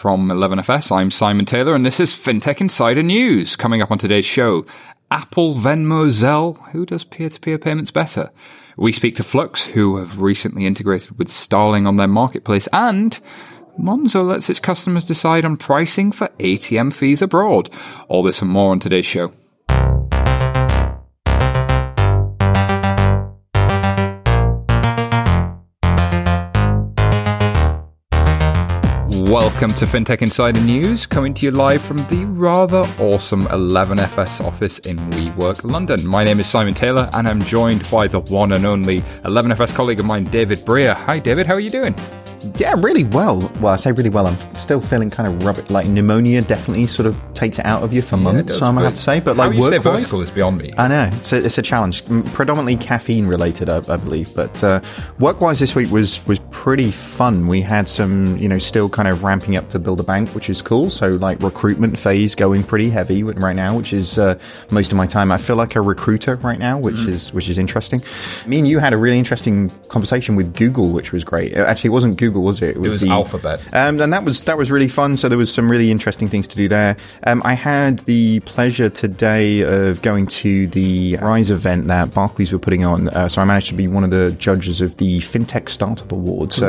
From 11FS, I'm Simon Taylor, and this is FinTech Insider News. Coming up on today's show, Apple, Venmo, Zelle, who does peer-to-peer payments better? We speak to Flux, who have recently integrated with Starling on their marketplace, and Monzo lets its customers decide on pricing for ATM fees abroad. All this and more on today's show. Welcome to FinTech Insider News, coming to you live from the rather awesome 11FS office in WeWork, London. My name is Simon Taylor, and I'm joined by the one and only 11FS colleague of mine, David Brear. Hi, David. How are you doing? Yeah, really well. Well, I say really well. I'm still feeling kind of rubbish. Like pneumonia definitely sort of takes it out of you for months. does, I'm gonna have to say, but like you stay work vertical is beyond me. I know it's a, it's a challenge, predominantly caffeine related, I, I believe. But uh, work wise, this week was was pretty fun. We had some, you know, still kind of ramping up to build a bank, which is cool. So like recruitment phase going pretty heavy right now, which is uh, most of my time. I feel like a recruiter right now, which Mm. is which is interesting. Me and you had a really interesting conversation with Google, which was great. Uh, Actually, it wasn't Google, was it? It was the Alphabet. um, and that was that was really fun. So there was some really interesting things to do there. Um, I had the pleasure today of going to the Rise event that Barclays were putting on. Uh, so I managed to be one of the judges of the FinTech Startup Award. So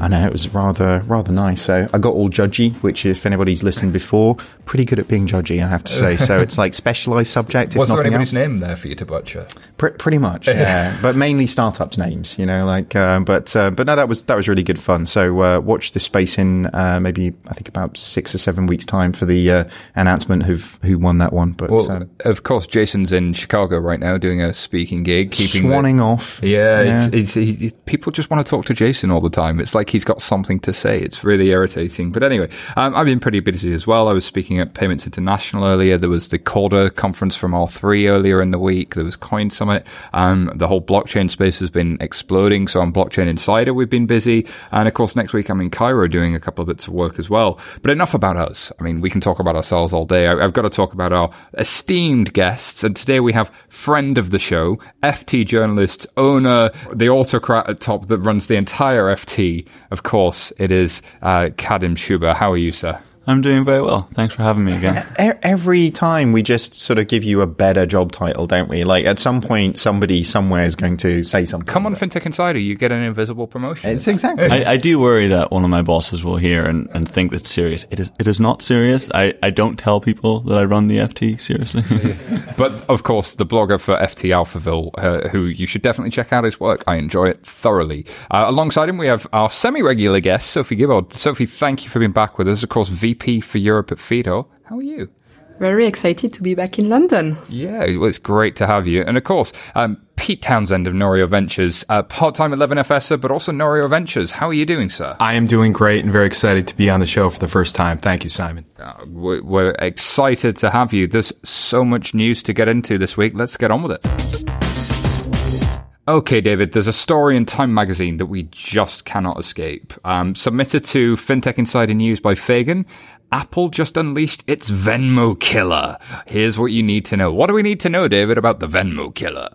I know it was rather rather nice. So I got all judgy, which if anybody's listened before, pretty good at being judgy, I have to say. So it's like specialized subject. If Was there anybody's else. name there for you to butcher? Pr- pretty much, yeah. but mainly startups' names, you know. Like, uh, but uh, but no, that was that was really good fun. So uh, watch this space in uh, maybe I think about six or seven weeks' time for the uh, announcement of who won that one. But Well, um, of course, Jason's in Chicago right now doing a speaking gig, keeping the- swanning off. Yeah, It's, it's, he, people just want to talk to Jason all the time. It's like he's got something to say. It's really irritating. But anyway, um, I've been pretty busy as well. I was speaking at Payments International earlier. There was the Corda conference from R3 earlier in the week. There was Coin Summit. Um, the whole blockchain space has been exploding. So on Blockchain Insider, we've been busy. And of course, next week I'm in Cairo doing a couple of bits of work as well. But enough about us. I mean, we can talk about ourselves all day. I, I've got to talk about our esteemed guests. And today we have friend of the show, FT journalist, owner, the autocrat at top that runs the entire FT. Of course, it is uh, Kadhim Shubber. How are you, sir? I'm doing very well. Thanks for having me again. E- Every time we just sort of give you a better job title, don't we? Like at some point, somebody somewhere is going to say something. Come on, FinTech Insider. You get an invisible promotion. It's exactly. I, I do worry that one of my bosses will hear and, and think that's serious. It is. It is not serious. I, I don't tell people that I run the FT seriously. But of course, the blogger for FT Alphaville, uh, who you should definitely check out his work. I enjoy it thoroughly. Uh, alongside him, we have our semi-regular guest, Sophie Guibaud. Sophie, thank you for being back with us. Of course, VP for Europe at Fidor. How are you? Very excited to be back in London. Yeah, well, it's great to have you. And of course, um, Pete Townsend of Norio Ventures, uh, part-time 11FSer, but also Norio Ventures. How are you doing, sir? I am doing great and very excited to be on the show for the first time. Thank you, Simon. Uh, we're, we're excited to have you. There's so much news to get into this week. Let's get on with it. Okay, David, there's a story in Time magazine that we just cannot escape. Um, submitted to FinTech Insider News by Fagan. Apple just unleashed its Venmo killer. Here's what you need to know. What do we need to know, David, about the Venmo killer?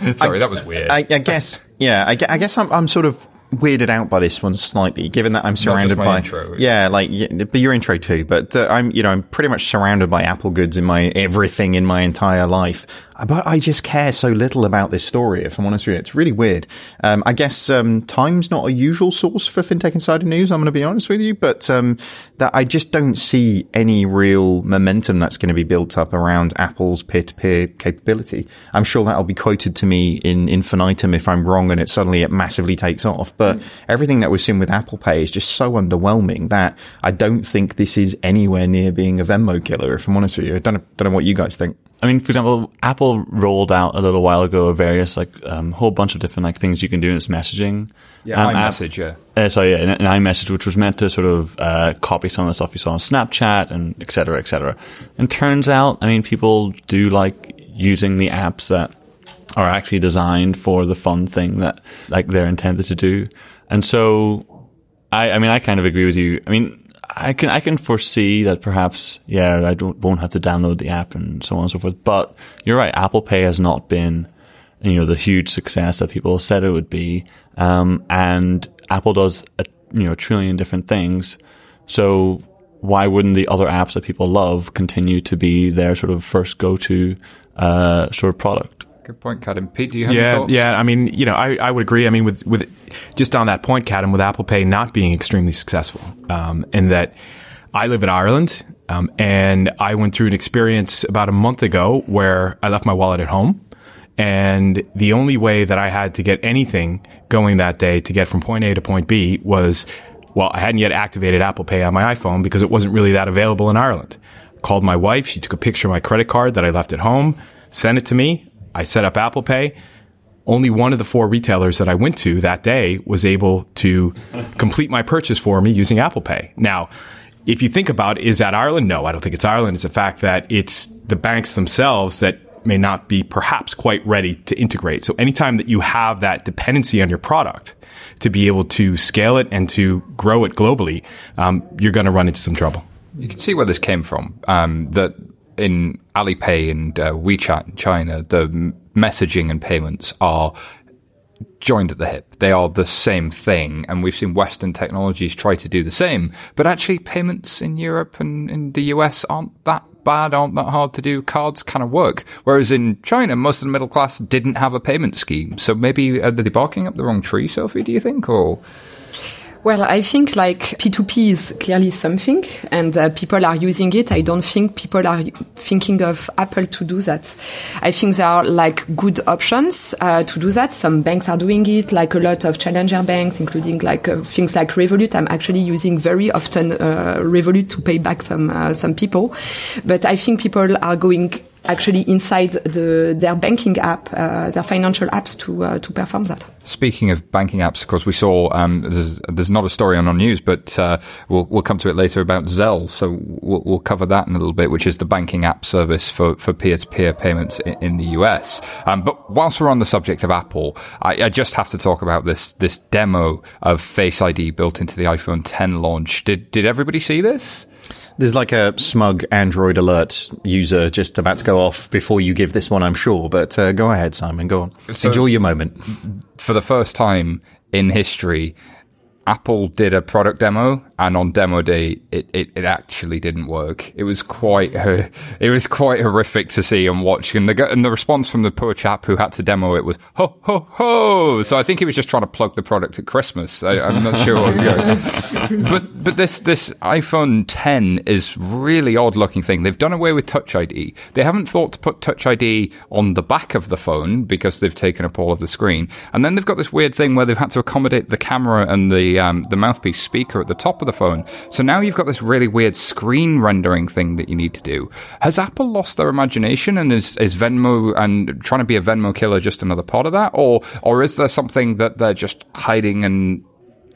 Sorry, that was weird. I, I guess, yeah, I, I guess I'm, I'm sort of weirded out by this one slightly, given that I'm surrounded by intro. yeah, like but your intro too. But uh, I'm, you know, I'm pretty much surrounded by Apple goods in my everything in my entire life. But I just care so little about this story. If I'm honest with you, it's really weird. Um, I guess um, Time's not a usual source for FinTech Insider news. I'm going to be honest with you, but um, that I just don't see any real momentum that's going to be built up around Apple's peer-to-peer capability. I'm sure that'll be quoted to me in infinitum if I'm wrong, and it suddenly it massively takes off. But everything that we've seen with Apple Pay is just so underwhelming that I don't think this is anywhere near being a Venmo killer. If I'm honest with you, I don't know, don't know what you guys think. I mean, for example, Apple rolled out a little while ago a various like um, whole bunch of different like things you can do in its messaging. yeah, um, app- iMessage, yeah. Uh, so yeah, an, an iMessage, which was meant to sort of uh, copy some of the stuff you saw on Snapchat and et cetera, et cetera. And turns out, I mean, people do like using the apps that are actually designed for the fun thing that like they're intended to do. And so, I, I mean, I kind of agree with you. I mean, I can I can foresee that perhaps yeah I don't won't have to download the app and so on and so forth. But you're right, Apple Pay has not been you know the huge success that people said it would be, um, and Apple does a you know a trillion different things. So why wouldn't the other apps that people love continue to be their sort of first go-to uh, sort of product? Good point, Kadhim. Pete, do you have any Yeah, thoughts? yeah. I mean, you know, I, I would agree. I mean, with with just on that point, Kadhim, with Apple Pay not being extremely successful, um, in that I live in Ireland, um, and I went through an experience about a month ago where I left my wallet at home, and the only way that I had to get anything going that day to get from point A to point B was, well, I hadn't yet activated Apple Pay on my iPhone because it wasn't really that available in Ireland. Called my wife. She took a picture of my credit card that I left at home, sent it to me. I set up Apple Pay. Only one of the four retailers that I went to that day was able to complete my purchase for me using Apple Pay. Now, if you think about, is that Ireland? No, I don't think it's Ireland. It's the fact that it's the banks themselves that may not be perhaps quite ready to integrate. So anytime that you have that dependency on your product to be able to scale it and to grow it globally, um, you're going to run into some trouble. You can see where this came from. Um, that in Alipay and uh, WeChat in China, the messaging and payments are joined at the hip. They are the same thing, and we've seen Western technologies try to do the same. But actually, payments in Europe and in the US aren't that bad, aren't that hard to do. Cards kind of work. Whereas in China, most of the middle class didn't have a payment scheme. So maybe are they barking up the wrong tree, Sophie? Do you think, or? Well, I think like P2P is clearly something and uh, people are using it. I don't think people are thinking of Apple to do that. I think there are like good options uh, to do that. Some banks are doing it, like a lot of challenger banks, including like uh, things like Revolut. I'm actually using very often uh, Revolut to pay back some uh, some people. But I think people are going actually inside the, their banking app, uh, their financial apps to uh, to perform that. Speaking of banking apps, of course, we saw um, there's, there's not a story on our news, but uh, we'll we'll come to it later about Zelle. So we'll, we'll cover that in a little bit, which is the banking app service for for peer to peer payments in, in, the US. Um, but whilst we're on the subject of Apple, I, I, just have to talk about this this demo of Face ID built into the iPhone 10 launch. Did did everybody see this? There's like a smug Android alert user just about to go off before you give this one, I'm sure. But uh, go ahead, Simon. Go on. So, Enjoy your moment. For the first time in history, Apple did a product demo, and on demo day, it, it, it actually didn't work. It was quite uh, it was quite horrific to see and watch. And the and the response from the poor chap who had to demo it was ho ho ho. So I think he was just trying to plug the product at Christmas. I, am not sure what was going. but but this this iPhone 10 is really odd looking thing. They've done away with Touch ID. They haven't thought to put Touch ID on the back of the phone because they've taken up all of the screen. And then they've got this weird thing where they've had to accommodate the camera and the um, the mouthpiece speaker at the top of the phone. So now you've got this really weird screen rendering thing that you need to do. Has Apple lost their imagination and is, is Venmo and trying to be a Venmo killer just another part of that, or or is there something that they're just hiding and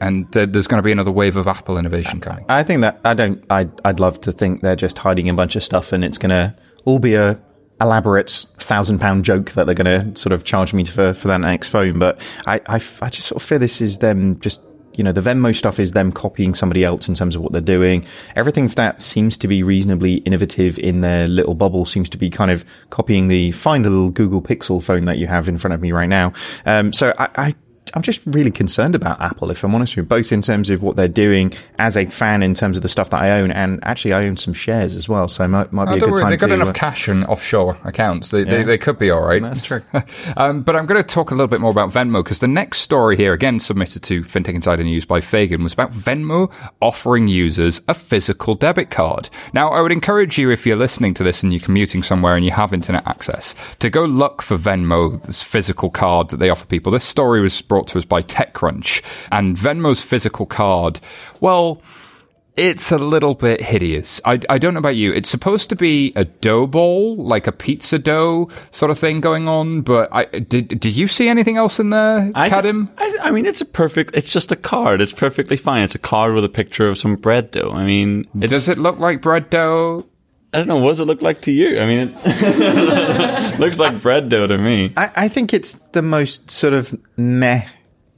and there's going to be another wave of Apple innovation coming? I think that I don't. I'd, I'd love to think they're just hiding a bunch of stuff, and it's going to all be a elaborate thousand pound joke that they're going to sort of charge me for for that next phone. But I, I, I just sort of feel this is them just you know, the Venmo stuff is them copying somebody else in terms of what they're doing. Everything that seems to be reasonably innovative in their little bubble seems to be kind of copying the fine little Google Pixel phone that you have in front of me right now. Um, so I, I I'm just really concerned about Apple, if I'm honest with you, both in terms of what they're doing as a fan, in terms of the stuff that I own, and actually I own some shares as well. So it might, might be oh, a good worry, time They've got to, enough uh, cash in offshore accounts. They, yeah. they, they, could be all right. That's true. um, but I'm going to talk a little bit more about Venmo because the next story here, again submitted to FinTech Insider News by Fagan, was about Venmo offering users a physical debit card. Now, I would encourage you, if you're listening to this and you're commuting somewhere and you have internet access, to go look for Venmo's physical card that they offer people. This story was brought to us by Tech TechCrunch. And Venmo's physical card, well, it's a little bit hideous. I, I don't know about you. It's supposed to be a dough ball, like a pizza dough sort of thing going on. But I did. Did you see anything else in there, I, Kadhim? I, I, mean, it's a perfect. It's just a card. It's perfectly fine. It's a card with a picture of some bread dough. I mean, does it look like bread dough? I don't know. What does it look like to you? I mean, it looks like bread dough to me. I, I think it's the most sort of meh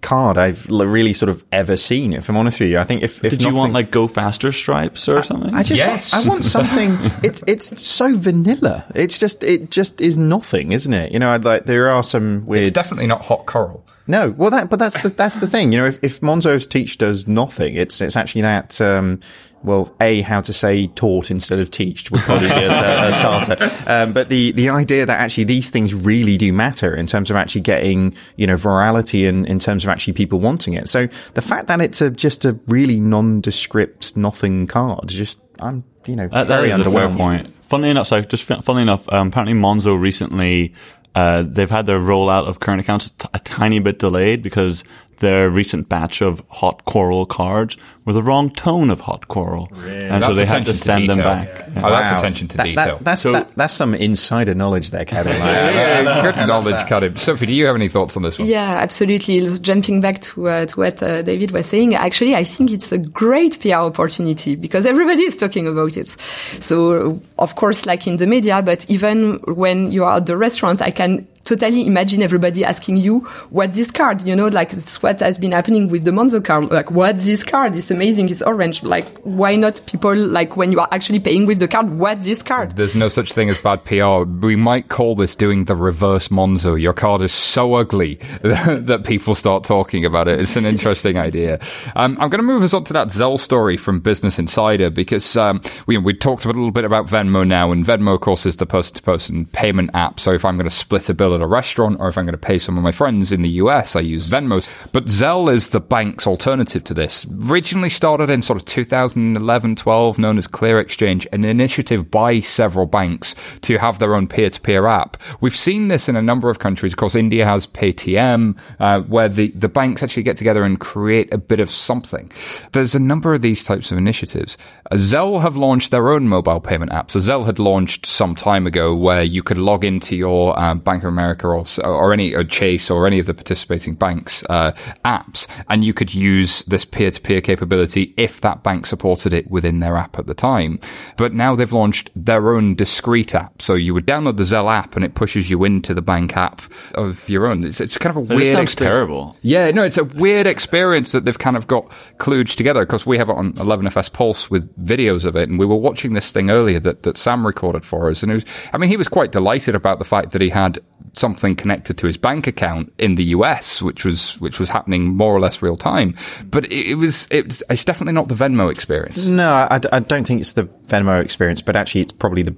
card I've really sort of ever seen. If I'm honest with you, I think if, if did nothing, you want like go faster stripes or I, something? I just yes. want, I want something. it's it's so vanilla. It's just it just is nothing, isn't it? You know, I'd like there are some weird. It's definitely not hot coral. No, well, that but that's the that's the thing. You know, if, if Monzo's Teach does nothing, it's it's actually that. Um, well, a how to say taught instead of teached would probably be a, a starter. Um, but the the idea that actually these things really do matter in terms of actually getting you know virality and in terms of actually people wanting it. So the fact that it's a, just a really nondescript nothing card, just I'm you know Uh, that very is a fair underwhelmed. point. Funnily enough, so just funnily enough, um, apparently Monzo recently, uh, they've had their rollout of current accounts t- a tiny bit delayed because their recent batch of hot coral cards were the wrong tone of hot coral. And so they had to attention send them back. Yeah. Oh, that's Wow. attention to That- that- detail. that's So- that, that's some insider knowledge there, Kevin. yeah, good knowledge, Karim. Sophie, do you have any thoughts on this one? Yeah, absolutely. Jumping back to, uh, to what uh, David was saying, actually, I think it's a great PR opportunity because everybody is talking about it. So, of course, like in the media, but even when you are at the restaurant, I can totally imagine everybody asking you, what this card? You know, like it's what has been happening with the Monzo card. Like, what's this card? It's amazing. It's orange. Like, why not people, like when you are actually paying with the card, what's this card? There's no such thing as bad PR. We might call this doing the reverse Monzo. Your card is so ugly that people start talking about it. It's an interesting idea. Um, I'm going to move us on to that Zelle story from Business Insider because um, we, we talked a little bit about Venmo now, and Venmo, of course, is the person-to-person payment app. So if I'm going to split a bill at a restaurant or if I'm going to pay some of my friends in the US, I use Venmo. But Zelle is the bank's alternative to this. Originally started in sort of 2011, 12, known as Clear Exchange, an initiative by several banks to have their own peer-to-peer app. We've seen this in a number of countries. Of course, India has Paytm, uh, where the, the banks actually get together and create a bit of something. There's a number of these types of initiatives. Zelle have launched their own mobile payment app. So Zelle had launched some time ago where you could log into your um, Bank of America or, or any or Chase or any of the participating banks uh, apps, and you could use this peer-to-peer capability if that bank supported it within their app at the time. But now they've launched their own discrete app. So you would download the Zelle app and it pushes you into the bank app of your own. It's, it's kind of a weird sounds experience. terrible. Yeah, no, it's a weird experience that they've kind of got kludged together because we have it on 11FS Pulse with videos of it, and we were watching this thing earlier that, that Sam recorded for us, and it was, I mean, he was quite delighted about the fact that he had something connected to his bank account in the US, which was which was happening more or less real time. But it, it was it's, it's definitely not the Venmo experience. No, I, I don't think it's the Venmo experience, but actually it's probably the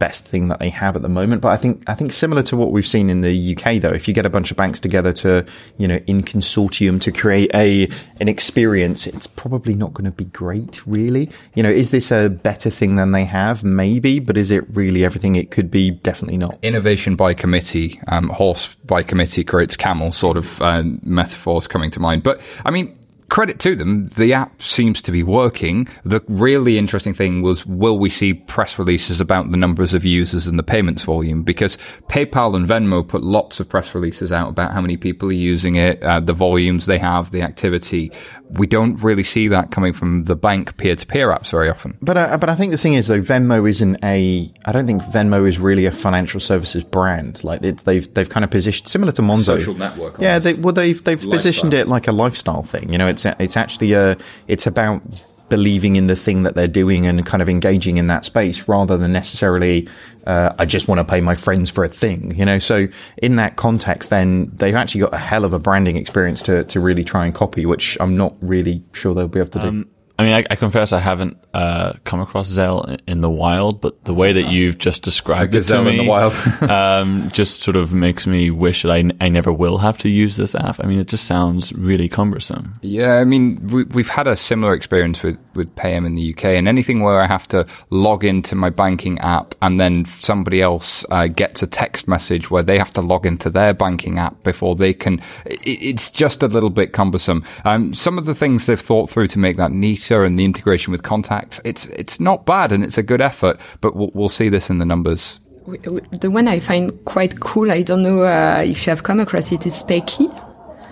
best thing that they have at the moment. But I think I think similar to what we've seen in the UK, though, if you get a bunch of banks together to you know in consortium to create a an experience, it's probably not going to be great, really. You know, is this a better thing than they have? Maybe, but is it really everything it could be? Definitely not. Innovation by committee, um, horse by committee creates camel sort of uh, metaphors coming to mind. But I mean, credit to them, the app seems to be working. The really interesting thing was, will we see press releases about the numbers of users and the payments volume? Because PayPal and Venmo put lots of press releases out about how many people are using it, uh, the volumes they have, the activity. We don't really see that coming from the bank peer-to-peer apps very often. But uh, but I think the thing is though, Venmo isn't a. I don't think Venmo is really a financial services brand. Like it, they've they've kind of positioned similar to Monzo. Social network, Yeah, they, well they've they've positioned it like a lifestyle thing. You know, it's it's actually a it's about believing in the thing that they're doing and kind of engaging in that space rather than necessarily uh, I just want to pay my friends for a thing. You know, so in that context, then they've actually got a hell of a branding experience to to really try and copy, which I'm not really sure they'll be able to do. I mean, I, I confess I haven't uh, come across Zelle in, the wild, but the way that you've just described it to gazelle in me, the wild. um, just sort of makes me wish that I, n- I never will have to use this app. I mean, it just sounds really cumbersome. Yeah, I mean, we, we've had a similar experience with, with Paym in the UK, and anything where I have to log into my banking app and then somebody else uh, gets a text message where they have to log into their banking app before they can, it, it's just a little bit cumbersome. Um, some of the things they've thought through to make that neater and the integration with contacts, it's it's not bad and it's a good effort, but we'll, we'll see this in the numbers. W- w- The one I find quite cool, I don't know uh, if you have come across it, is Paykey.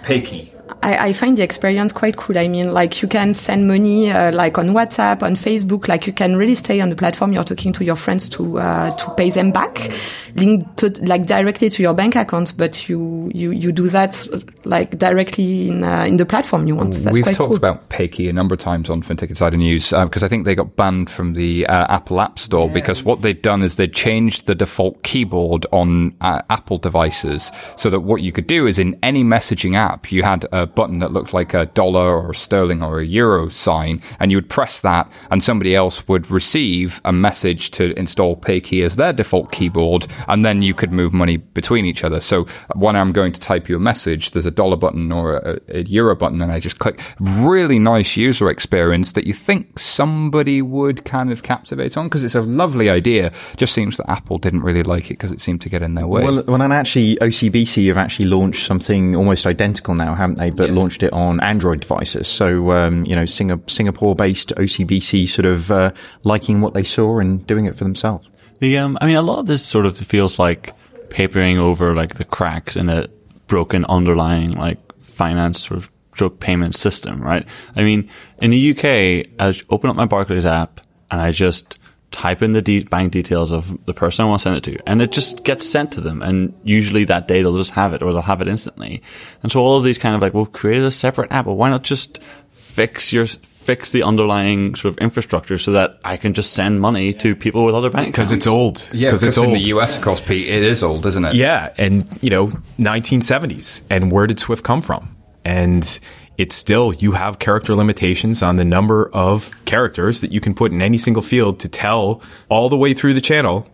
Picky. I, I find the experience quite cool. I mean, like you can send money uh, like on WhatsApp, on Facebook. Like you can really stay on the platform. You're talking to your friends to uh, to pay them back, linked to like directly to your bank account. But you you you do that uh, like directly in uh, in the platform you want. That's We've quite talked cool. about Paykey a number of times on FinTech Insider News because I think they got banned from the uh, Apple App Store because what they'd done is they'd changed the default keyboard on uh, Apple devices so that what you could do is in any messaging app you had a button that looked like a dollar or a sterling or a euro sign, and you would press that, and somebody else would receive a message to install PayKey as their default keyboard, and then you could move money between each other. So when I'm going to type you a message, there's a dollar button or a, a euro button, and I just click. Really nice user experience that you think somebody would kind of captivate on because it's a lovely idea. Just seems that Apple didn't really like it because it seemed to get in their way. Well, well, and actually, OCBC have actually launched something almost identical now, haven't they? But Yes. launched it on Android devices. So, um, you know, Singa- Singapore-based OCBC sort of uh, liking what they saw and doing it for themselves. The um, I mean, a lot of this sort of feels like papering over like the cracks in a broken underlying like finance sort of stroke payment system, right? I mean, in the UK, I open up my Barclays app and I just type in the de- bank details of the person I want to send it to, and it just gets sent to them. And usually that day they'll just have it, or they'll have it instantly. And so all of these kind of like, well, create a separate app. but why not just fix your fix the underlying sort of infrastructure so that I can just send money to people with other bank because it's old. yeah, because because it's in old. the US, of course, Pete, it is old, isn't it? Yeah, and you know, 1970s, and where did Swift come from? And it's still you have character limitations on the number of characters that you can put in any single field to tell all the way through the channel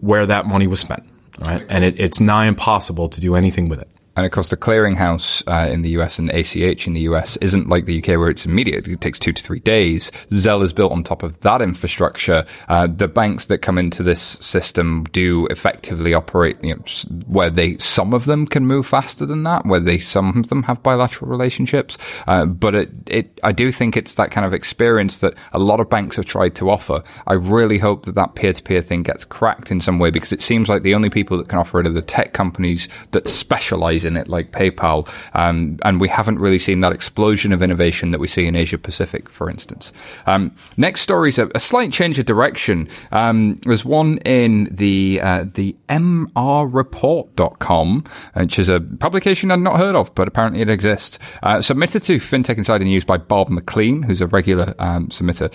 where that money was spent. Right, and it, it's nigh impossible to do anything with it. And of course, the clearinghouse uh, in the US and ACH in the US isn't like the UK where it's immediate. It takes two to three days. Zelle is built on top of that infrastructure. Uh, the banks that come into this system do effectively operate you know, where they, some of them can move faster than that, where they, some of them have bilateral relationships. Uh, but it, it, I do think it's that kind of experience that a lot of banks have tried to offer. I really hope that that peer to peer thing gets cracked in some way because it seems like the only people that can offer it are the tech companies that specialize it, like PayPal. Um, and we haven't really seen that explosion of innovation that we see in Asia Pacific, for instance. Um, next story is a, a slight change of direction. Um, there's one in the uh, the mrreport.com, which is a publication I'd not heard of, but apparently it exists. Uh, submitted to FinTech Insider News by Bob McLean, who's a regular um, submitter.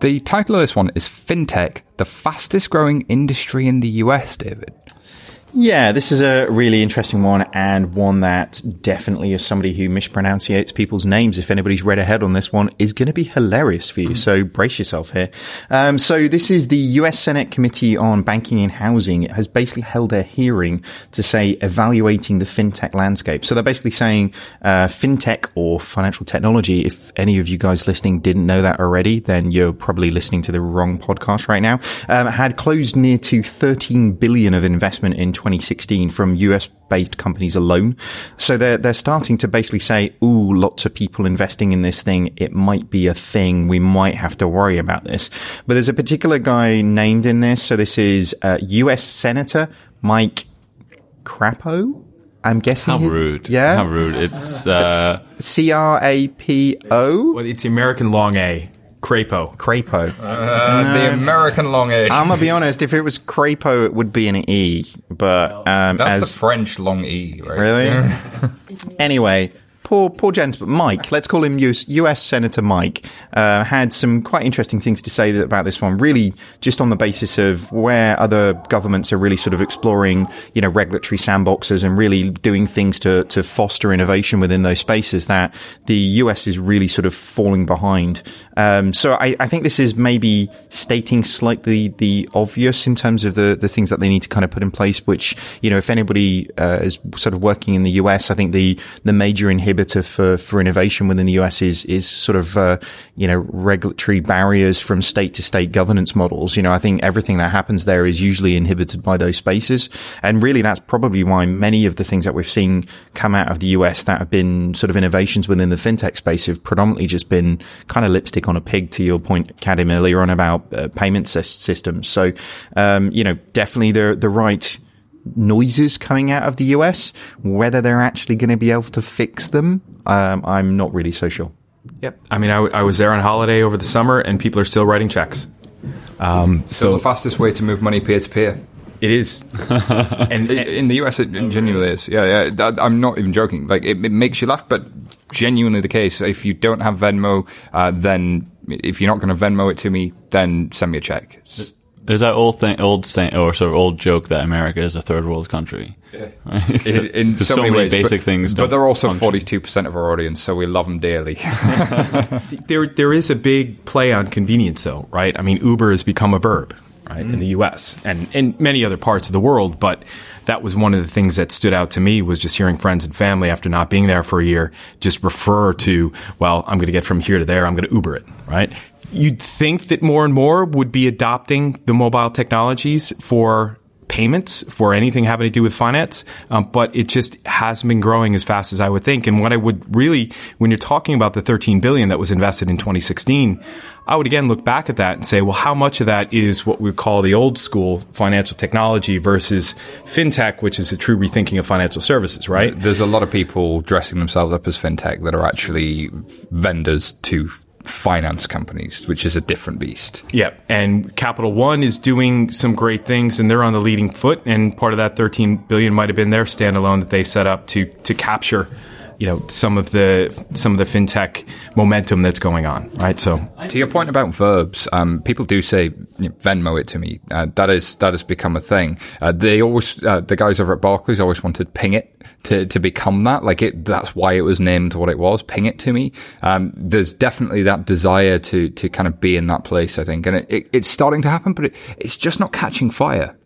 The title of this one is FinTech, the fastest growing industry in the US, David. Yeah, this is a really interesting one and one that definitely, as somebody who mispronunciates people's names, if anybody's read ahead on this one, is going to be hilarious for you. So brace yourself here. Um, so this is the U.S. Senate Committee on Banking and Housing. It has basically held a hearing to say evaluating the fintech landscape. So they're basically saying uh, fintech or financial technology. If any of you guys listening didn't know that already, then you're probably listening to the wrong podcast right now. Um, had closed near to 13 billion of investment in 2016 from US based companies alone. So they're, they're starting to basically say, ooh, lots of people investing in this thing. It might be a thing. We might have to worry about this. But there's a particular guy named in this. So this is uh, US Senator Mike Crapo. I'm guessing. How his- rude. Yeah. How rude. It's, uh, C R A P O. Well, it's the American long A, Crapo. Crapo. the American long E. I'm gonna be honest. If it was Crapo, it would be an E. But um, That's as the French long E, right? Really? anyway, poor poor gentleman, Mike. Let's call him US, US Senator Mike. Uh, had some quite interesting things to say about this one. Really, just on the basis of where other governments are really sort of exploring, you know, regulatory sandboxes and really doing things to to foster innovation within those spaces. That the US is really sort of falling behind. Um, so I, I think this is maybe stating slightly the obvious in terms of the the things that they need to kind of put in place. Which you know, if anybody uh, is sort of working in the US, I think the the major inhibitor for for innovation within the US is is sort of uh, you know regulatory barriers from state to state governance models. You know, I think everything that happens there is usually inhibited by those spaces, and really that's probably why many of the things that we've seen come out of the US that have been sort of innovations within the fintech space have predominantly just been kind of lipstick on a pig. To your point, Kadhim, earlier on about uh, payment systems. So, um, you know, definitely the the right noises coming out of the US. Whether they're actually going to be able to fix them, um, I'm not really so sure. Yep. I mean, I, w- I was there on holiday over the summer, and people are still writing checks. Um, Still so the fastest way to move money peer to peer. it is, and, In the US, it genuinely is. Yeah, yeah. That, I'm not even joking. Like, it, it makes you laugh, but genuinely the case. If you don't have Venmo, uh, then if you're not going to Venmo it to me, then send me a check. It's- Is that old thing, old saying, or sort of old joke that America is a third world country? in, in There's so, many, ways, basic but, things. But they're also forty-two percent of our audience, so we love them dearly. there there is a big play on convenience though right i mean uber has become a verb right in the mm. us and in many other parts of the world but that was one of the things that stood out to me was just hearing friends and family after not being there for a year just refer to well i'm going to get from here to there i'm going to uber it right you'd think that more and more would be adopting the mobile technologies for payments for anything having to do with finance, um, but it just hasn't been growing as fast as I would think. And what I would really, when you're talking about the 13 billion that was invested in 2016, I would again look back at that and say, well, how much of that is what we call the old school financial technology versus fintech, which is a true rethinking of financial services, right? There's a lot of people dressing themselves up as fintech that are actually vendors to finance companies, which is a different beast. Yeah, and Capital One is doing some great things, and they're on the leading foot. And part of that 13 billion might have been their standalone that they set up to to capture, you know, some of the some of the fintech momentum that's going on. Right. So To your point about verbs, um, people do say you know, Venmo it to me. Uh, that is that has become a thing. Uh, they always uh, the guys over at Barclays always wanted ping it to to become that. Like it, that's why it was named what it was. Ping it to me. Um, there's definitely that desire to to kind of be in that place. I think, and it, it, it's starting to happen, but it, it's just not catching fire.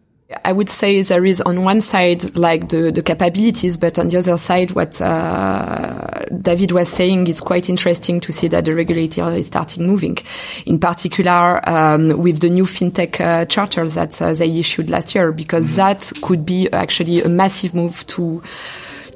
I would say there is on one side like the, the capabilities, but on the other side, what uh, David was saying is quite interesting to see that the regulator is starting moving. In particular, um, with the new fintech uh, charter that uh, they issued last year, because that could be actually a massive move to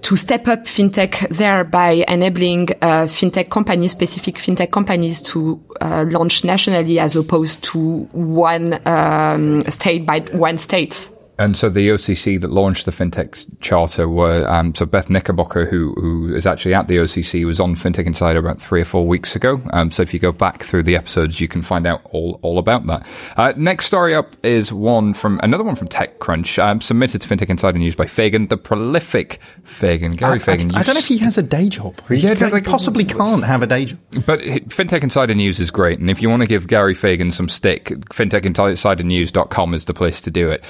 to step up fintech there by enabling uh, fintech companies, specific fintech companies, to uh, launch nationally as opposed to one um, state by one state. And so the OCC that launched the FinTech Charter were, um, so Beth Knickerbocker, who, who is actually at the OCC, was on FinTech Insider about three or four weeks ago. Um, so if you go back through the episodes, you can find out all, all about that. Uh, next story up is one from, another one from TechCrunch, um, submitted to FinTech Insider News by Fagan, the prolific Fagan, Gary I, Fagan. I, I don't know if he has a day job. He Yeah, ca- like- possibly can't have a day job. But FinTech Insider News is great, and if you want to give Gary Fagan some stick, fintechinsidernews.com is the place to do it.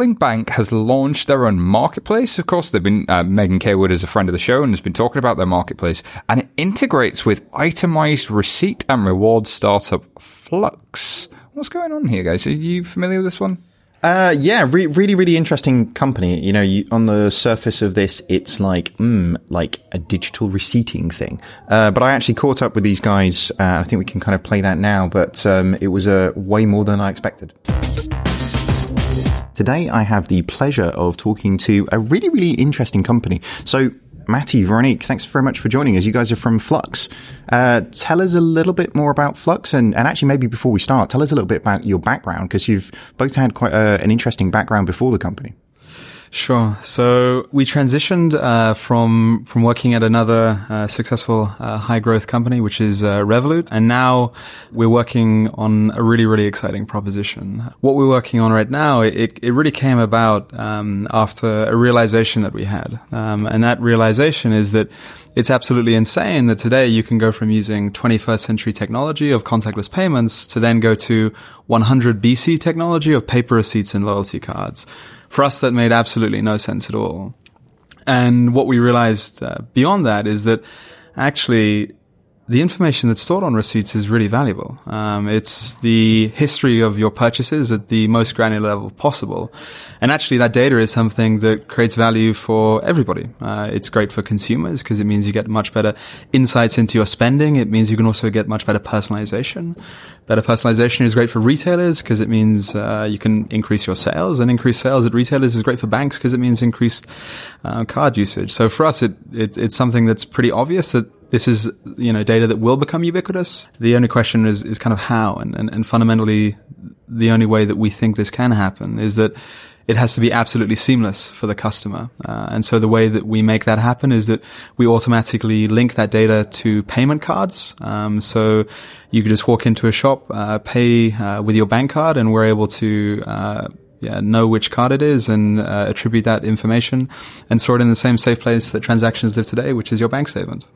Starling Bank has launched their own marketplace. Of course, they've been uh, Megan Caywood is a friend of the show and has been talking about their marketplace, and it integrates with itemized receipt and reward startup Flux. What's going on here, guys? Are you familiar with this one? Uh, yeah, re- really, really interesting company. You know, you, on the surface of this, it's like, mm, like a digital receipting thing. Uh, but I actually caught up with these guys. Uh, I think we can kind of play that now, but, um, it was, uh, way more than I expected. Today, I have the pleasure of talking to a really, really interesting company. So, Matty, Veronique, thanks very much for joining us. You guys are from Flux. Uh, tell us a little bit more about Flux, and, and actually, maybe before we start, tell us a little bit about your background because you've both had quite a, an interesting background before the company. Sure. So we transitioned uh, from from working at another uh, successful uh, high growth company, which is uh, Revolut, and now we're working on a really really exciting proposition. What we're working on right now, it it really came about um, after a realization that we had, um, and that realization is that it's absolutely insane that today you can go from using 21st century technology of contactless payments to then go to 100 BC technology of paper receipts and loyalty cards. For us, that made absolutely no sense at all. And what we realized uh, beyond that is that actually the information that's stored on receipts is really valuable. Um, it's the history of your purchases at the most granular level possible. And actually that data is something that creates value for everybody. Uh, it's great for consumers because it means you get much better insights into your spending. It means you can also get much better personalization. Better personalization is great for retailers because it means uh, you can increase your sales and increased sales at retailers is great for banks because it means increased uh, card usage. So for us, it, it, it's something that's pretty obvious that this is, you know, data that will become ubiquitous. The only question is, is kind of how. And, and, and fundamentally, the only way that we think this can happen is that it has to be absolutely seamless for the customer. Uh, and so the way that we make that happen is that we automatically link that data to payment cards. Um, so you could just walk into a shop, uh, pay uh, with your bank card, and we're able to uh, yeah, know which card it is and uh, attribute that information and store it in the same safe place that transactions live today, which is your bank statement.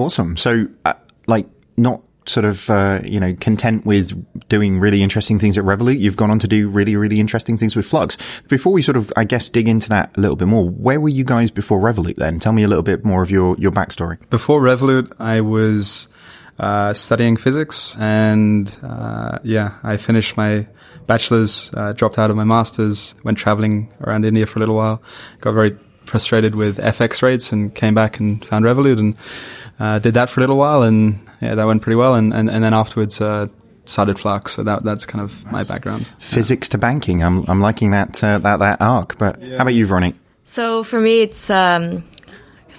Awesome. So, uh, like, not sort of, uh, you know, content with doing really interesting things at Revolut. You've gone on to do really, really interesting things with Flux. Before we sort of, I guess, dig into that a little bit more, where were you guys before Revolut then? Tell me a little bit more of your, your backstory. Before Revolut, I was uh, studying physics, and uh, yeah, I finished my bachelor's, uh, dropped out of my master's, went traveling around India for a little while, got very frustrated with FX rates, and came back and found Revolut, and uh, did that for a little while, and yeah, that went pretty well, and and, and then afterwards. Uh, started Flux, so that that's kind of my background. Physics yeah. to banking. I'm I'm liking that uh, that that arc. But yeah. how about you, Veronique? So for me, it's um,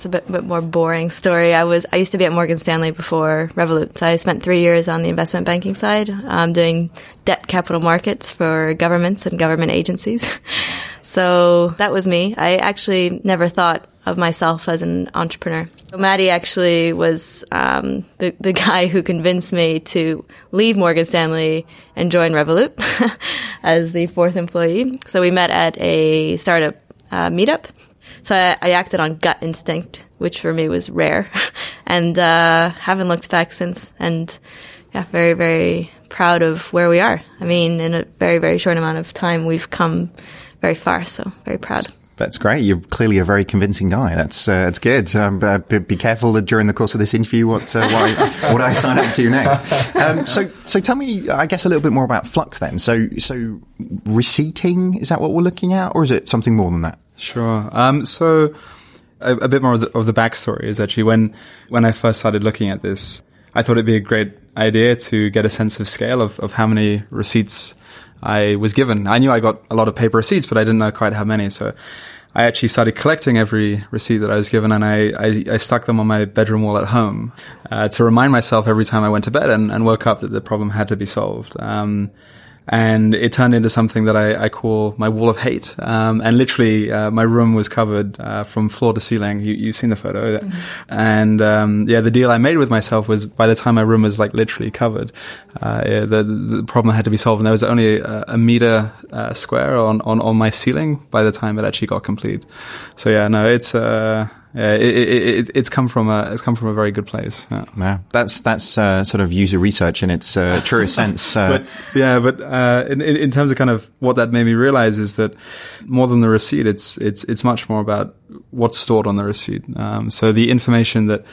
it's a bit, bit more boring story. I was I used to be at Morgan Stanley before Revolut, so I spent three years on the investment banking side, um, doing debt capital markets for governments and government agencies. so that was me. I actually never thought of myself as an entrepreneur. So Maddie actually was um, the, the guy who convinced me to leave Morgan Stanley and join Revolut as the fourth employee. So we met at a startup uh, meetup. So I, I, acted on gut instinct, which for me was rare, and uh, haven't looked back since. And yeah, very very proud of where we are. I mean, in a very very short amount of time, we've come very far. So very proud. That's great. You're clearly a very convincing guy. That's uh, that's good. Um, uh, be, be, careful during the course of this interview what uh, what, what I sign up to next. Um, so so tell me, I guess, a little bit more about Flux then. So so receipting is that what we're looking at, or is it something more than that? Sure. Um, so a, a, bit more of the, of the backstory is actually when when I first started looking at this, I thought it'd be a great idea to get a sense of scale of, of how many receipts I was given. I knew I got a lot of paper receipts, but I didn't know quite how many. So I actually started collecting every receipt that I was given and I, I, I stuck them on my bedroom wall at home uh, to remind myself every time I went to bed and, and woke up that the problem had to be solved. Um, and it turned into something that I, I call my wall of hate. Um, and literally, uh, my room was covered uh, from floor to ceiling. You, have seen the photo, mm-hmm. and um, yeah, the deal I made with myself was by the time my room was like literally covered, uh, yeah, the, the problem had to be solved. And there was only a, a meter uh, square on, on on my ceiling by the time it actually got complete. So yeah, no, it's uh, yeah, it, it, it, it's come from a it's come from a very good place. Yeah, yeah that's that's uh, sort of user research in its uh, truest sense. Uh, but, yeah, but uh, in, in terms of kind of what that made me realize is that more than the receipt, it's it's it's much more about what's stored on the receipt. Um, so the information that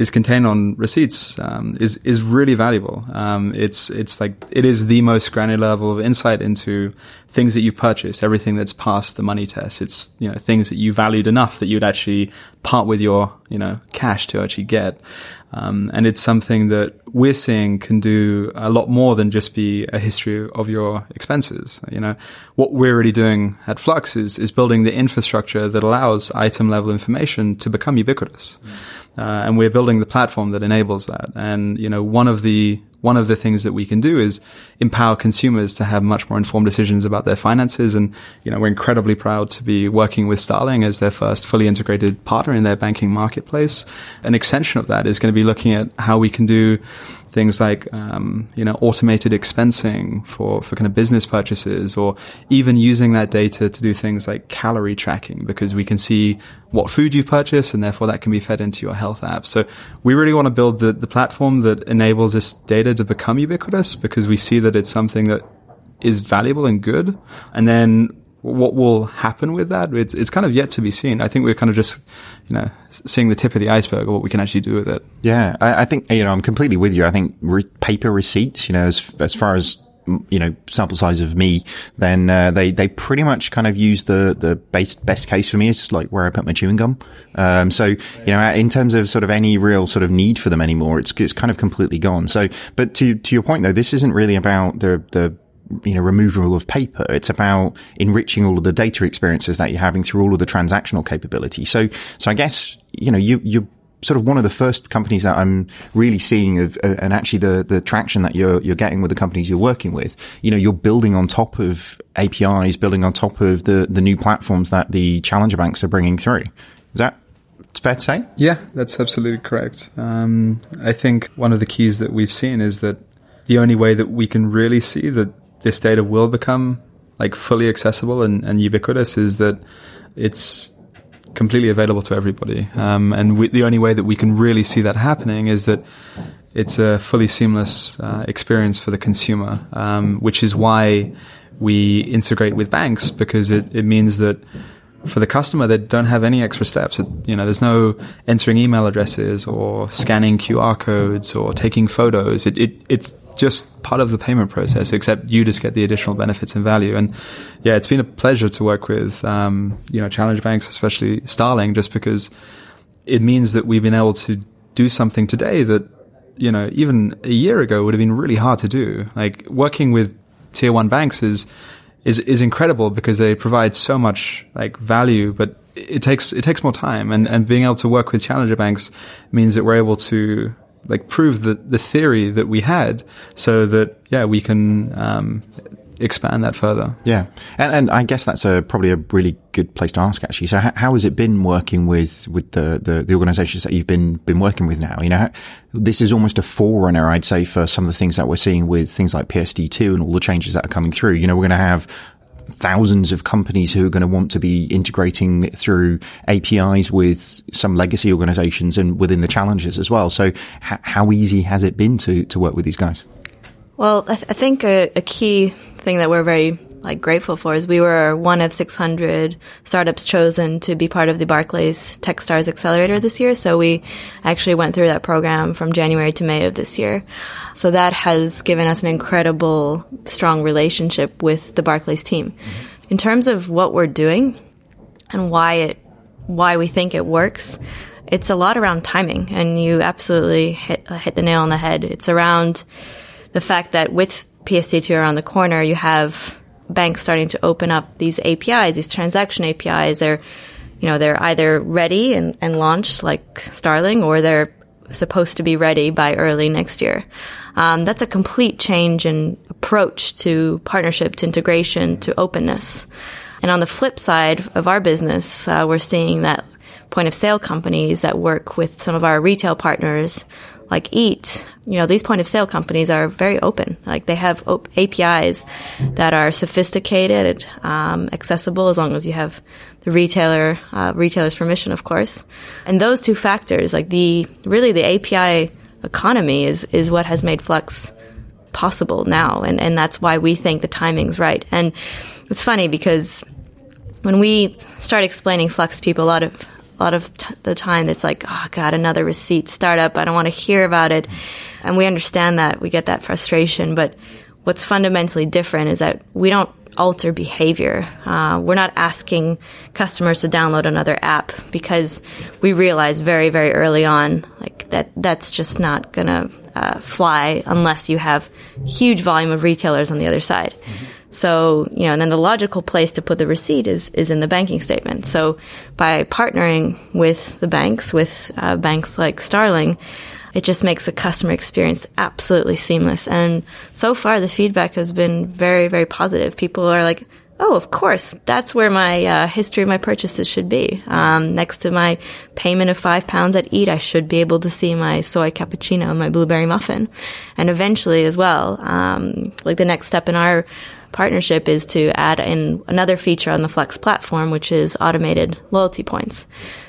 is contained on receipts um, is is really valuable. Um, it's it's like it is the most granular level of insight into things that you purchased, everything that's passed the money test. It's you know things that you valued enough that you'd actually part with your you know cash to actually get. Um, and it's something that we're seeing can do a lot more than just be a history of your expenses. You know, what we're really doing at Flux is, is building the infrastructure that allows item level information to become ubiquitous. Mm. Uh, and we're building the platform that enables that. And, you know, one of the, one of the things that we can do is empower consumers to have much more informed decisions about their finances. And, you know, we're incredibly proud to be working with Starling as their first fully integrated partner in their banking marketplace. An extension of that is going to be looking at how we can do things like um, you know automated expensing for for kind of business purchases, or even using that data to do things like calorie tracking, because we can see what food you've purchased, and therefore that can be fed into your health app. So we really want to build the the platform that enables this data to become ubiquitous, because we see that it's something that is valuable and good, and then what will happen with that? It's, it's kind of yet to be seen. I think we're kind of just, you know, seeing the tip of the iceberg of what we can actually do with it. Yeah. I, I think, you know, I'm completely with you. I think re- paper receipts, you know, as, as far as, you know, sample size of me, then, uh, they, they pretty much kind of use the, the base, best case for me is like where I put my chewing gum. Um, so, you know, in terms of sort of any real sort of need for them anymore, it's, it's kind of completely gone. So, but to, to your point though, this isn't really about the, the, you know, removal of paper. It's about enriching all of the data experiences that you're having through all of the transactional capability. So, so I guess, you know, you, you're sort of one of the first companies that I'm really seeing of, uh, and actually the, the traction that you're, you're getting with the companies you're working with. You know, you're building on top of APIs, building on top of the, the new platforms that the challenger banks are bringing through. Is that fair to say? Yeah, that's absolutely correct. Um, I think one of the keys that we've seen is that the only way that we can really see that this data will become like fully accessible and, and ubiquitous is that it's completely available to everybody. Um, and we, the only way that we can really see that happening is that it's a fully seamless uh, experience for the consumer, um, which is why we integrate with banks because it, it means that for the customer, they don't have any extra steps. It, you know, there's no entering email addresses or scanning QR codes or taking photos. It, it, it's just part of the payment process, except you just get the additional benefits and value. And yeah, it's been a pleasure to work with, um, you know, challenge banks, especially Starling, just because it means that we've been able to do something today that, you know, even a year ago would have been really hard to do. Like working with tier one banks is, is is incredible because they provide so much like value, but it takes it takes more time. And and being able to work with challenger banks means that we're able to like prove the the theory that we had, so that yeah we can um, expand that further. Yeah, and, and I guess that's a probably a really good place to ask actually. So how, how has it been working with with the, the, the organisations that you've been been working with now? You know, this is almost a forerunner, I'd say, for some of the things that we're seeing with things like PSD2 and all the changes that are coming through. You know, we're going to have thousands of companies who are going to want to be integrating through APIs with some legacy organizations and within the challenges as well. So, h- how easy has it been to, to work with these guys? Well, I, th- I think a, a, key thing that we're very like grateful for is we were one of 600 startups chosen to be part of the Barclays TechStars Accelerator this year. So we actually went through that program from January to May of this year. So that has given us an incredible, strong relationship with the Barclays team. In terms of what we're doing and why it, why we think it works, it's a lot around timing, and you absolutely hit hit the nail on the head. It's around the fact that with PSD2 around the corner, you have banks starting to open up these APIs, these transaction APIs. They're, you know, they're either ready and, and launched like Starling, or they're supposed to be ready by early next year. Um, that's a complete change in approach to partnership, to integration, to openness. And on the flip side of our business, uh, we're seeing that point of sale companies that work with some of our retail partners like Eat, you know, these point of sale companies are very open. Like they have op- APIs that are sophisticated, um, accessible as long as you have the retailer, uh, retailer's permission, of course. And those two factors, like the, really the API economy is, is what has made Flux possible now. And, and that's why we think the timing's right. And it's funny because when we start explaining Flux to people, a lot of a lot of t- the time it's like, oh God, another receipt startup. I don't want to hear about it. And we understand that. We get that frustration. But what's fundamentally different is that we don't alter behavior. Uh, we're not asking customers to download another app because we realize very, very early on, like that, that's just not gonna uh, fly unless you have huge volume of retailers on the other side. Mm-hmm. So, you know, and then the logical place to put the receipt is, is in the banking statement. So by partnering with the banks, with uh, banks like Starling, it just makes the customer experience absolutely seamless. And so far, the feedback has been very, very positive. People are like, oh, of course, that's where my uh, history of my purchases should be. Um, next to my payment of five pounds at Eat, I should be able to see my soy cappuccino and my blueberry muffin. And eventually as well, um, like the next step in our partnership is to add in another feature on the Flux platform, which is automated loyalty points.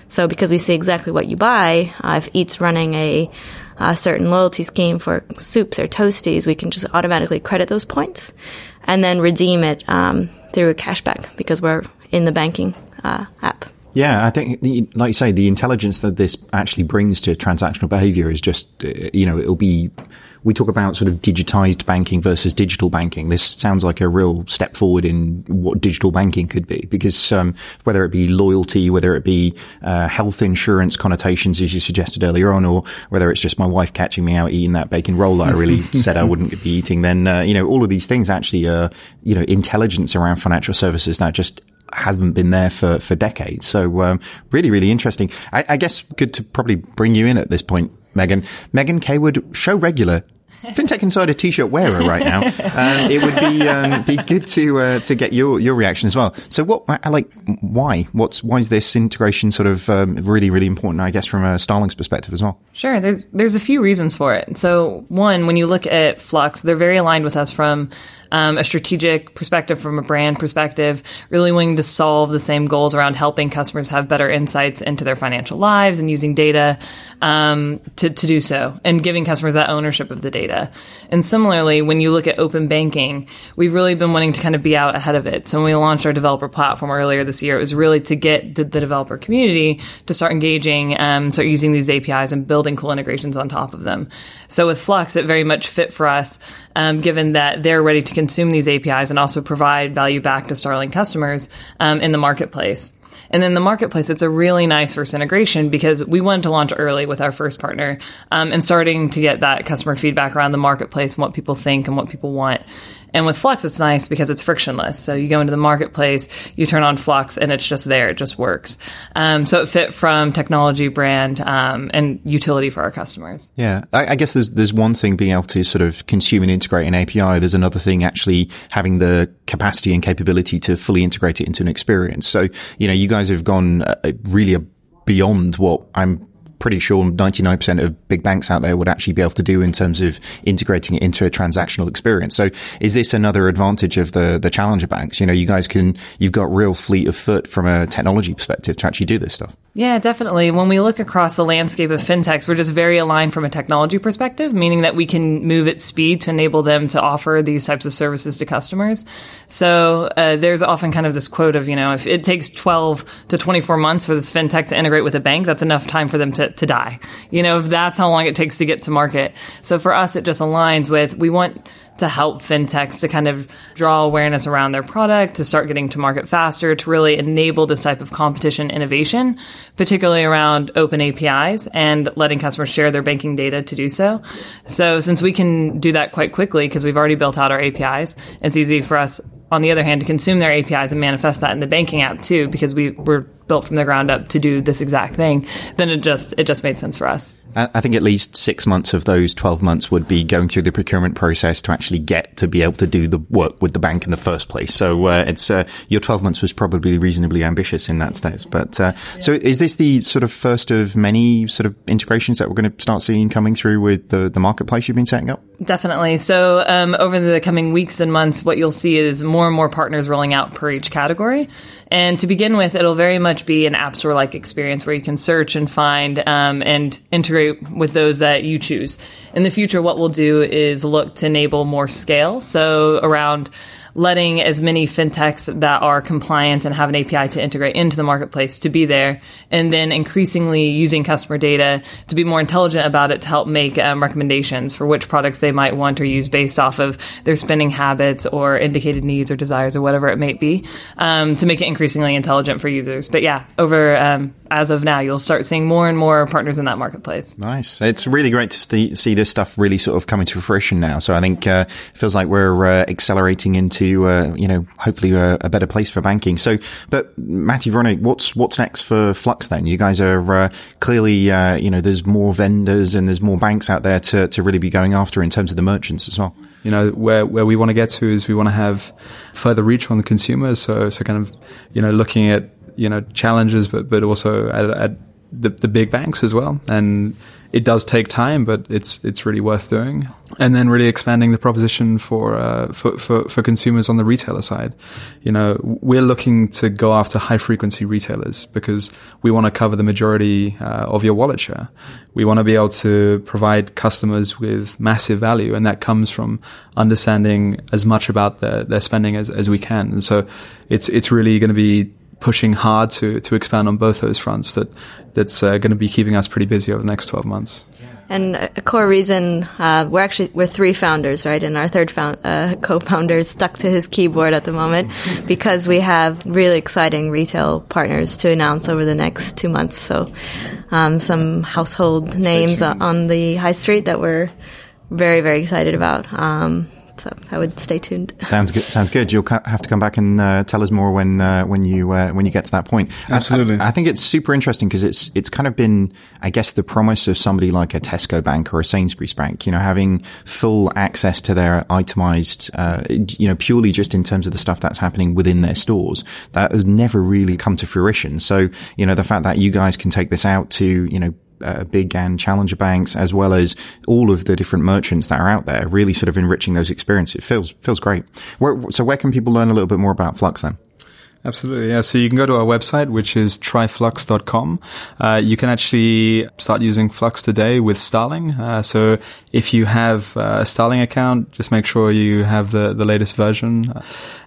So because we see exactly what you buy, uh, if Eat's running a, a certain loyalty scheme for soups or toasties, we can just automatically credit those points and then redeem it um, through cashback because we're in the banking uh, app. Yeah, I think, like you say, the intelligence that this actually brings to transactional behavior is just, uh, you know, it'll be we talk about sort of digitized banking versus digital banking. This sounds like a real step forward in what digital banking could be because um, whether it be loyalty, whether it be uh, health insurance connotations, as you suggested earlier on, or whether it's just my wife catching me out eating that bacon roll that I really said I wouldn't be eating, then, uh, you know, all of these things actually are, you know, intelligence around financial services that just hasn't been there for, for decades. So, um, really, really interesting. I, I, guess good to probably bring you in at this point, Megan. Megan Caywood, show regular. FinTech Insider T-shirt wearer right now. Um, it would be um, be good to uh, to get your your reaction as well. So, what like why? What's why is this integration sort of um, really really important? I guess from a Starling's perspective as well. Sure, there's there's a few reasons for it. So, one, when you look at Flux, they're very aligned with us from um, a strategic perspective, from a brand perspective, really wanting to solve the same goals around helping customers have better insights into their financial lives and using data um, to, to do so and giving customers that ownership of the data. And similarly, when you look at open banking, we've really been wanting to kind of be out ahead of it. So when we launched our developer platform earlier this year, it was really to get the, developer community to start engaging, um, start using these APIs and building cool integrations on top of them. So with Flux, it very much fit for us, um, given that they're ready to consume these APIs and also provide value back to Starling customers um, in the marketplace. And then the marketplace, it's a really nice first integration because we wanted to launch early with our first partner um, and starting to get that customer feedback around the marketplace and what people think and what people want. And with Flux, it's nice because it's frictionless. So you go into the marketplace, you turn on Flux, and it's just there. It just works. Um, so it fit from technology, brand, um, and utility for our customers. Yeah, I, I, guess there's there's one thing being able to sort of consume and integrate an API. There's another thing actually having the capacity and capability to fully integrate it into an experience. So you know, you guys have gone uh, really beyond what I'm pretty sure 99% of big banks out there would actually be able to do in terms of integrating it into a transactional experience. So is this another advantage of the, the challenger banks? You know, you guys can, you've got real fleet of foot from a technology perspective to actually do this stuff. Yeah, definitely. When we look across the landscape of fintechs, we're just very aligned from a technology perspective, meaning that we can move at speed to enable them to offer these types of services to customers. So uh, there's often kind of this quote of, you know, if it takes 12 to 24 months for this fintech to integrate with a bank, that's enough time for them to, to die. You know, if that's how long it takes to get to market. So for us, it just aligns with we want to help fintechs to kind of draw awareness around their product, to start getting to market faster, to really enable this type of competition innovation, particularly around open APIs and letting customers share their banking data to do so. So since we can do that quite quickly because we've already built out our APIs, it's easy for us on the other hand to consume their APIs and manifest that in the banking app too because we were built from the ground up to do this exact thing, then it just it just made sense for us. I think at least six months of those 12 months would be going through the procurement process to actually get to be able to do the work with the bank in the first place. So uh, it's uh, your 12 months was probably reasonably ambitious in that sense. But uh, yeah. so is this the sort of first of many sort of integrations that we're going to start seeing coming through with the, the marketplace you've been setting up? Definitely. So um, over the coming weeks and months, what you'll see is more and more partners rolling out per each category. And to begin with, it'll very much be an app store like experience where you can search and find um, and integrate with those that you choose. In the future, what we'll do is look to enable more scale. So around letting as many fintechs that are compliant and have an API to integrate into the marketplace to be there, and then increasingly using customer data to be more intelligent about it to help make um, recommendations for which products they might want or use based off of their spending habits or indicated needs or desires or whatever it may be, um, to make it increasingly intelligent for users. But yeah, over um, as of now, you'll start seeing more and more partners in that marketplace. Nice. It's really great to see, see this stuff really sort of coming to fruition now. So I think uh, it feels like we're uh, accelerating into, uh, you know, hopefully a, a, better place for banking. So, but Matty, Veronica, what's what's next for Flux then? You guys are uh, clearly, uh, you know, there's more vendors and there's more banks out there to, to really be going after in terms of the merchants as well you know where where we want to get to is we want to have further reach on the consumers so so kind of you know looking at you know challenges, but but also at, at the, the big banks as well. And it does take time, but it's it's really worth doing. And then really expanding the proposition for uh, for, for, for consumers on the retailer side. You know, we're looking to go after high frequency retailers because we want to cover the majority uh, of your wallet share. We want to be able to provide customers with massive value, and that comes from understanding as much about their their spending as as we can. And so, it's it's really going to be pushing hard to to expand on both those fronts that that's uh, going to be keeping us pretty busy over the next 12 months. And a core reason uh, we're actually we're three founders, right? And our third found, uh, co-founder is stuck to his keyboard at the moment because we have really exciting retail partners to announce over the next two months. So um, some household names on the high street that we're very very excited about. Um, so I would stay tuned. Sounds good. Sounds good. You'll have to come back and uh, tell us more when uh, when you uh, when you get to that point. Absolutely. I, I think it's super interesting because it's it's kind of been, I guess, the promise of somebody like a Tesco Bank or a Sainsbury's Bank. You know, having full access to their itemized, uh, you know, purely just in terms of the stuff that's happening within their stores. That has never really come to fruition. So, you know, the fact that you guys can take this out to, you know, uh, big and challenger banks, as well as all of the different merchants that are out there, really sort of enriching those experiences. It feels feels great. Where, so where can people learn a little bit more about Flux then? Absolutely, yeah. So you can go to our website, which is tryflux.com. Uh, you can actually start using Flux today with Starling. Uh, so if you have a Starling account, just make sure you have the, the latest version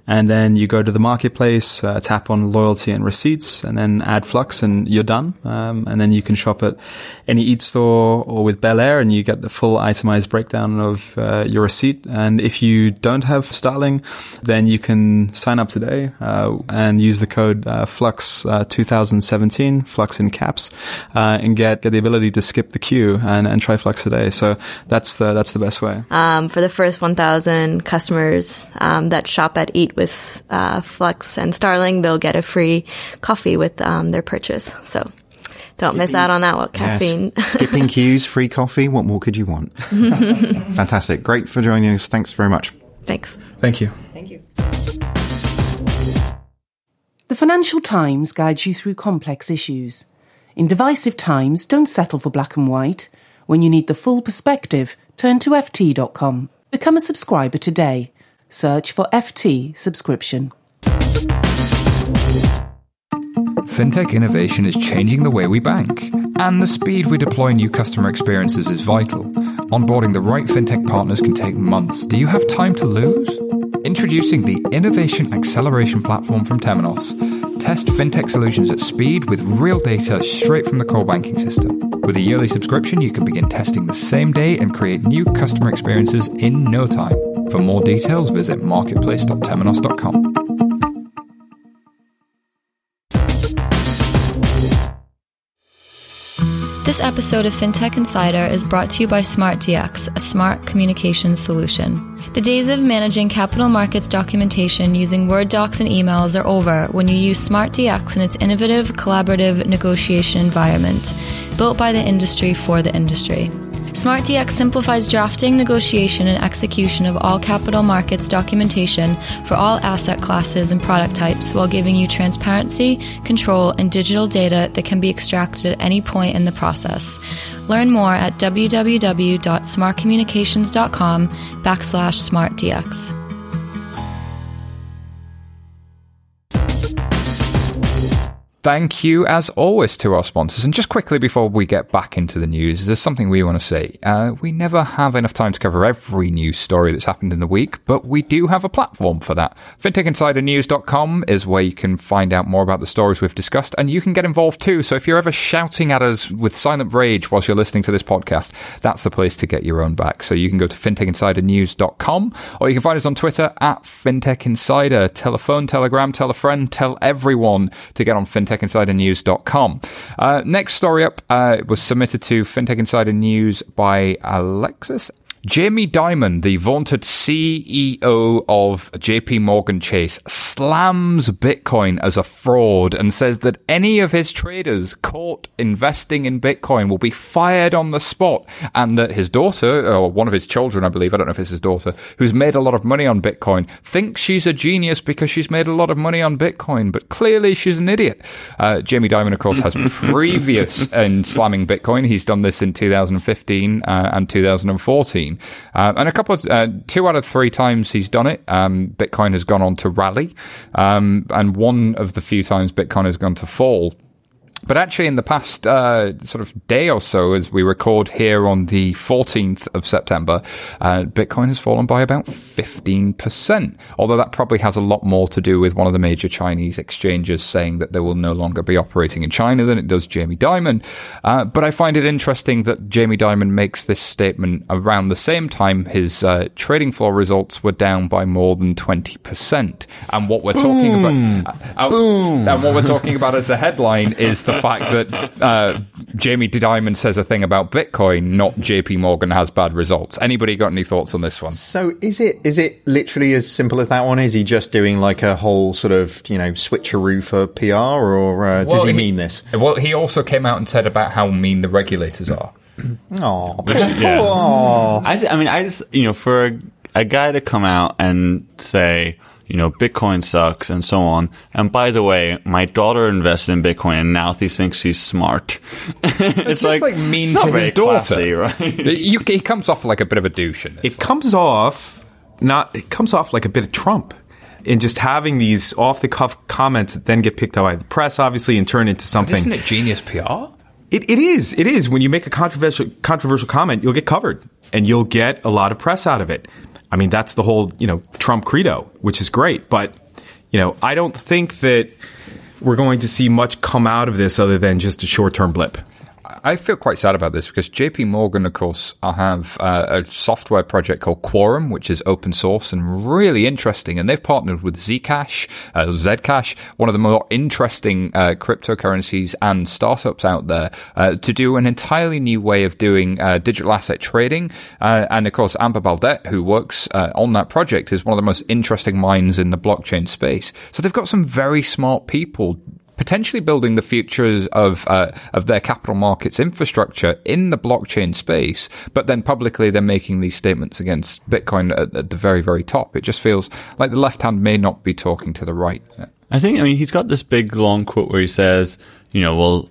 and then you go to the marketplace, uh, tap on loyalty and receipts, and then add Flux, and you're done. Um, and then you can shop at any Eat store or with Bel Air, and you get the full itemized breakdown of uh, your receipt. And if you don't have Starling, then you can sign up today uh, and use the code uh, Flux uh, 2017, Flux in caps, uh, and get get the ability to skip the queue and, and try Flux today. So that's the that's the best way. Um, for the first 1,000 customers um, that shop at Eat with uh, Flux and Starling, they'll get a free coffee with um, their purchase. So don't miss out on that one, caffeine. Yes. Skipping queues, free coffee. What more could you want? Fantastic. Great for joining us. Thanks very much. Thanks. Thank you. Thank you. The Financial Times guides you through complex issues. In divisive times, don't settle for black and white. When you need the full perspective, turn to FT.com. Become a subscriber today. Search for FT subscription. Fintech innovation is changing the way we bank, and the speed we deploy new customer experiences is vital. Onboarding the right fintech partners can take months. Do you have time to lose? Introducing the Innovation Acceleration Platform from Temenos. Test fintech solutions at speed with real data straight from the core banking system. With a yearly subscription, you can begin testing the same day and create new customer experiences in no time. For more details, visit marketplace.temenos.com. This episode of FinTech Insider is brought to you by SmartDX, a smart communications solution. The days of managing capital markets documentation using Word docs and emails are over when you use SmartDX and its innovative, collaborative negotiation environment, built by the industry for the industry. SmartDX simplifies drafting, negotiation, and execution of all capital markets documentation for all asset classes and product types while giving you transparency, control, and digital data that can be extracted at any point in the process. Learn more at www.smartcommunications.com backslash smartdx. Thank you, as always, to our sponsors. And just quickly before we get back into the news, there's something we want to say. Uh, we never have enough time to cover every news story that's happened in the week, but we do have a platform for that. FintechInsiderNews.com is where you can find out more about the stories we've discussed, and you can get involved too. So if you're ever shouting at us with silent rage whilst you're listening to this podcast, that's the place to get your own back. So you can go to FintechInsiderNews.com, or you can find us on Twitter at FintechInsider. Tell a phone, telegram, tell a friend, tell everyone to get on Fintech FintechInsiderNews.com. Uh, next story up uh, was submitted to FinTech Insider News by Alexis Jamie Dimon, the vaunted CEO of JP Morgan Chase, slams Bitcoin as a fraud and says that any of his traders caught investing in Bitcoin will be fired on the spot and that his daughter, or one of his children, I believe, I don't know if it's his daughter, who's made a lot of money on Bitcoin, thinks she's a genius because she's made a lot of money on Bitcoin, but clearly she's an idiot. Uh, Jamie Dimon, of course, has previous in slamming Bitcoin. He's done this in 2015 uh, and 2014. Um, and a couple of, uh, two out of three times he's done it, um, Bitcoin has gone on to rally. Um, and one of the few times Bitcoin has gone to fall. But actually, in the past uh, sort of day or so, as we record here on the 14th of September, uh, Bitcoin has fallen by about 15%. Although that probably has a lot more to do with one of the major Chinese exchanges saying that they will no longer be operating in China than it does Jamie Dimon. Uh, but I find it interesting that Jamie Dimon makes this statement around the same time his uh, trading floor results were down by more than 20%. And what we're talking about, uh, Boom. and what we're talking about as a headline is the fact that uh, Jamie Dimon says a thing about Bitcoin, not JP Morgan has bad results. Anybody got any thoughts on this one? So is it is it literally as simple as that one? Is he just doing like a whole sort of you know switcheroo for PR, or uh, does Well, he mean this? Well, he also came out and said about how mean the regulators are. Oh, yeah. I, I mean, I just, you know, for a guy to come out and say, you know, Bitcoin sucks and so on. And by the way, my daughter invested in Bitcoin and now he thinks she's smart. it's just like mean it's not to very his daughter. classy, right? You, he comes off like a bit of a douche in this. it comes off not it comes off like a bit of Trump in just having these off the cuff comments that then get picked up by the press, obviously, and turn into something. Isn't it genius PR? It, it is. It is. When you make a controversial controversial comment, you'll get covered, and you'll get a lot of press out of it. I mean, that's the whole you know Trump credo, which is great. But you know, I don't think that we're going to see much come out of this other than just a short term blip. I feel quite sad about this because JP Morgan, of course, I have uh, a software project called Quorum, which is open source and really interesting. And they've partnered with Zcash, uh, Zcash, one of the more interesting uh, cryptocurrencies and startups out there, uh, to do an entirely new way of doing uh, digital asset trading. Uh, and of course, Amber Baldet, who works on that project, is one of the most interesting minds in the blockchain space. So they've got some very smart people potentially building the futures of uh, of their capital markets infrastructure in the blockchain space, but then publicly they're making these statements against Bitcoin at, at the very very top. It just feels like the left hand may not be talking to the right. I think, I mean, he's got this big long quote where he says, you know, well,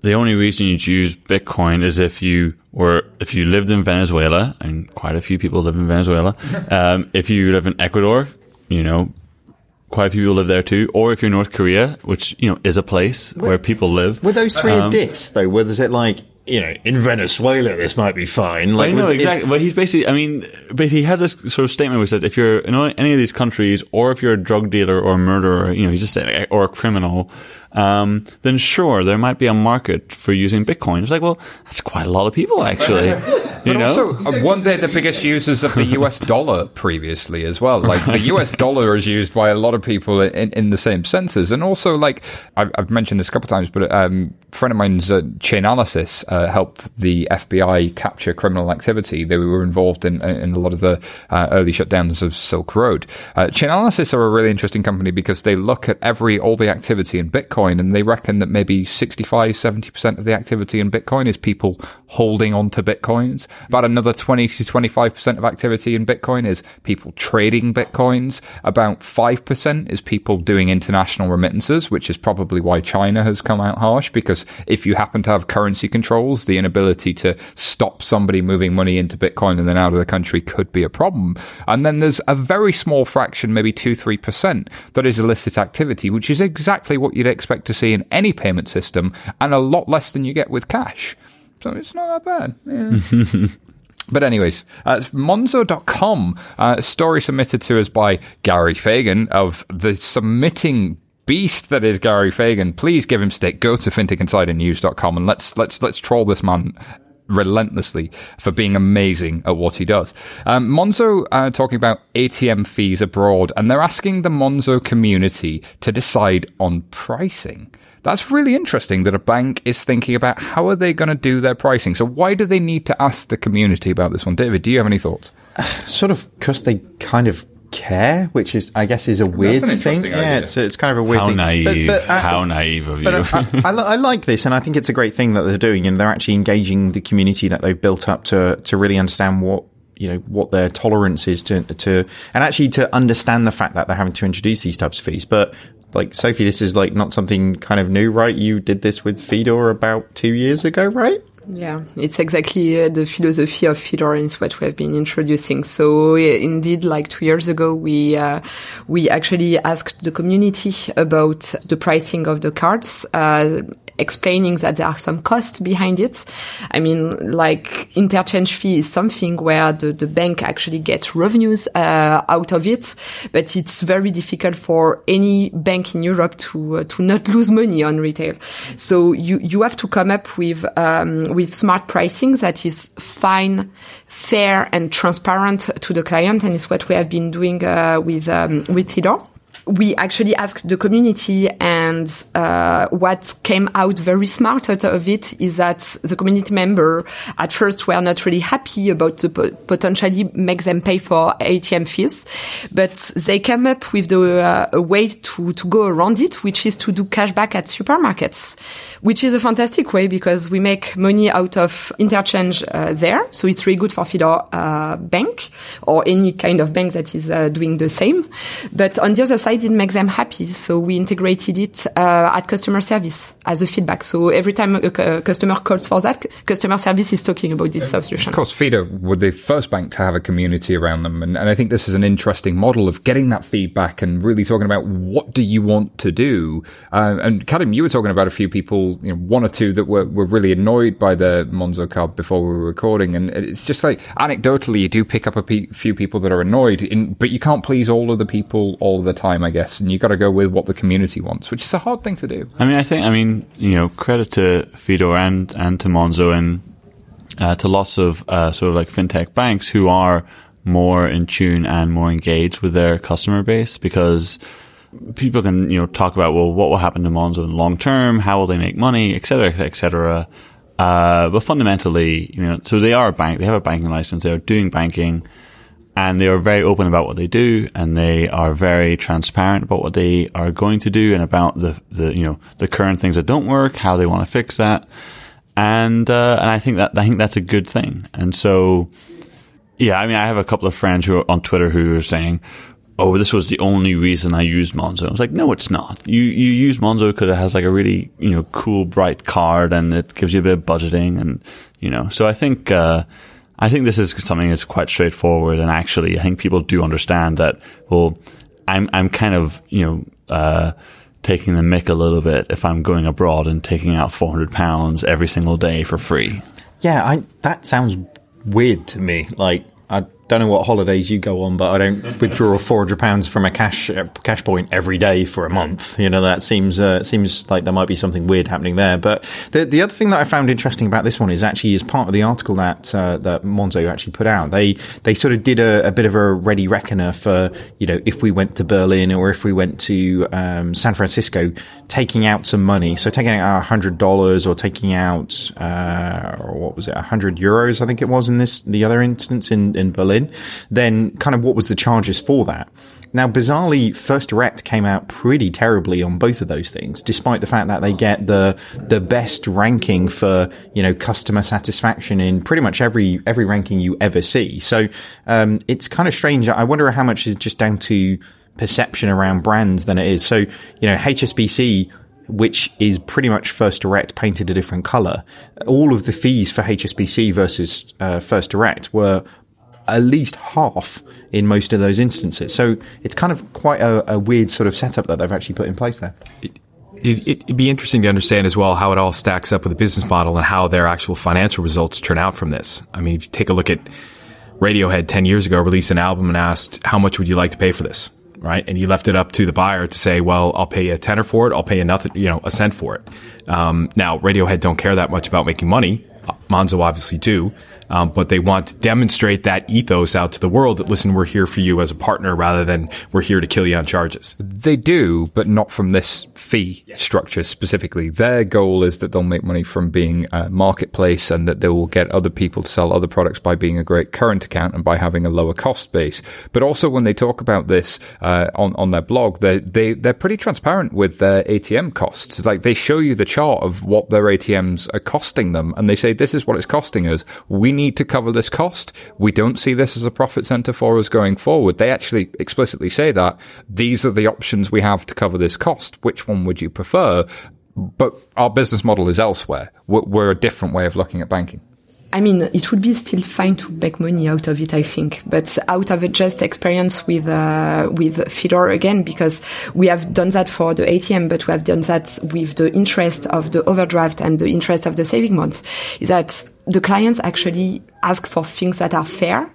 the only reason you'd use Bitcoin is if you were, if you lived in Venezuela, and quite a few people live in Venezuela. Um, if you live in Ecuador, you know, quite a few people live there too. Or if you're North Korea, which, you know, is a place where people live. Were those three Um, diss though? Was it like you know in Venezuela this might be fine? Like I know was it- exactly, but he's basically. I mean, but he has this sort of statement where he says, if you're in any of these countries, or if you're a drug dealer or a murderer, you know, he just said, or a criminal, um, then sure, there might be a market for using Bitcoin. It's like, well, that's quite a lot of people actually. you But know, also, weren't they the biggest users of the US dollar previously as well? Like, the US dollar is used by a lot of people in, in the same senses. And also, like, I've, I've mentioned this a couple of times, but um, a friend of mine's uh, Chainalysis uh, helped the FBI capture criminal activity. They were involved in, in a lot of the uh, early shutdowns of Silk Road. Uh, Chainalysis are a really interesting company because they look at every, all the activity in Bitcoin and they reckon that maybe 65, 70% of the activity in Bitcoin is people holding onto Bitcoins. About another 20 to 25% of activity in Bitcoin is people trading Bitcoins. About 5% is people doing international remittances, which is probably why China has come out harsh because if you happen to have currency controls, the inability to stop somebody moving money into Bitcoin and then out of the country could be a problem. And then there's a very small fraction, maybe 2 3%, that is illicit activity, which is exactly what you'd expect to see in any payment system and a lot less than you get with cash. So it's not that bad. Yeah. But anyways, uh, it's Monzo.com, uh, a story submitted to us by Gary Fagan of the submitting beast that is Gary Fagan. Please give him stick. Go to fintechinsidernews.com and let's, let's, let's troll this man relentlessly for being amazing at what he does. Um, Monzo uh, talking about ATM fees abroad, and they're asking the Monzo community to decide on pricing. That's really interesting that a bank is thinking about how are they going to do their pricing. So why do they need to ask the community about this one? David, do you have any thoughts? sort of because they kind of care, which is I guess is a weird an thing. interesting Yeah, it's it's kind of a weird how thing. naive, But- but, uh, how naive of you. But I, I, I, I like this, and I think it's a great thing that they're doing, and they're actually engaging the community that they've built up to to really understand what you know what their tolerance is to to and actually to understand the fact that they're having to introduce these types of fees. But like Sophie, this is like not something kind of new, right? You did this with Fidor about two years ago, right? Yeah, it's exactly uh, the philosophy of is what we have been introducing. So uh, indeed, like two years ago, we uh, we actually asked the community about the pricing of the cards. Uh, explaining that there are some costs behind it. I mean, like interchange fee is something where the, the bank actually gets revenues uh, out of it, but it's very difficult for any bank in Europe to uh, to not lose money on retail. So you you have to come up with um, with smart pricing that is fine, fair, and transparent to the client, and it's what we have been doing uh, with um, with Fidor. We actually asked the community and uh, what came out very smart out of it is that the community member at first were not really happy about the potentially make them pay for ATM fees, but they came up with the, uh, a way to, to go around it, which is to do cashback at supermarkets, which is a fantastic way because we make money out of interchange uh, there. So it's really good for Fidor uh, Bank or any kind of bank that is uh, doing the same. But on the other side, it make them happy. So we integrated it uh, at customer service as a feedback. So every time a, a, customer calls for that, customer service is talking about this solution. Of course, Fidor were the first bank to have a community around them. And, and I think this is an interesting model of getting that feedback and really talking about what do you want to do. Uh, and Kadhim, you were talking about a few people, you know, one or two that were, were really annoyed by the Monzo card before we were recording. And it's just like anecdotally, you do pick up a pe- few people that are annoyed, in, but you can't please all of the people all the time, I guess. And you've got to go with what the community wants, which is a hard thing to do. I mean, I think, I mean, you know, credit to Fidor and, and to Monzo and uh, to lots of uh, sort of like fintech banks who are more in tune and more engaged with their customer base because people can, you know, talk about, well, what will happen to Monzo in the long term? How will they make money, et cetera, et cetera. Uh, but fundamentally, you know, so they are a bank, they have a banking license, they're doing banking and they are very open about what they do and they are very transparent about what they are going to do and about the, the, you know, the current things that don't work, how they want to fix that. And, uh, and I think that, I think that's a good thing. And so, yeah, I mean, I have a couple of friends who are on Twitter who are saying, oh, this was the only reason I used Monzo. I was like, no, it's not. You, you use Monzo because it has like a really, you know, cool, bright card and it gives you a bit of budgeting and, you know, so I think, uh, I think this is something that's quite straightforward. And actually, I think people do understand that, well, I'm, I'm kind of, you know, uh, taking the mick a little bit if I'm going abroad and taking out 400 pounds every single day for free. Yeah, I, that sounds weird to me. Like, I don't know what holidays you go on, but I don't withdraw four hundred pounds from a cash uh, cash point every day for a month. You know that seems uh, seems like there might be something weird happening there. But the the other thing that I found interesting about this one is actually as part of the article that uh, that Monzo actually put out, they they sort of did a, a, bit of a ready reckoner for you know if we went to Berlin or if we went to um, San Francisco, taking out some money. So taking out hundred dollars or taking out uh, what was it, hundred euros? I think it was in this the other instance in in Berlin then kind of what was the charges for that? Now, bizarrely, First Direct came out pretty terribly on both of those things, despite the fact that they get the the best ranking for you know customer satisfaction in pretty much every every ranking you ever see. So um, it's kind of strange. I wonder how much is just down to perception around brands than it is. So you know, HSBC which is pretty much First Direct painted a different color. All of the fees for HSBC versus uh, First Direct were at least half in most of those instances. So it's kind of quite a, a weird sort of setup that they've actually put in place there. It, it, would be interesting to understand as well how it all stacks up with the business model and how their actual financial results turn out from this. I mean, if you take a look at Radiohead 10 years ago, released an album and asked, how much would you like to pay for this? Right. And you left it up to the buyer to say, well, I'll pay you a tenner for it. I'll pay you nothing, you know, a cent for it. Um, now, Radiohead don't care that much about making money. Monzo obviously do um, but they want to demonstrate that ethos out to the world that listen, we're here for you as a partner rather than we're here to kill you on charges. They do, but not from this fee structure specifically. Their goal is that they'll make money from being a marketplace and that they will get other people to sell other products by being a great current account and by having a lower cost base. But also when they talk about this uh, on on their blog, they they they're pretty transparent with their ATM costs. It's like they show you the chart of what their ATMs are costing them, and they say this is what it's costing us. We need to cover this cost. We don't see this as a profit center for us going forward. They actually explicitly say that these are the options we have to cover this cost. Which one would you prefer? But our business model is elsewhere. We're, we're a different way of looking at banking. I mean, it would be still fine to make money out of it, I think, but out of a just experience with uh, with Fidor again, because we have done that for the ATM, but we have done that with the interest of the overdraft and the interest of the saving bonds. Is that the clients actually ask for things that are fair.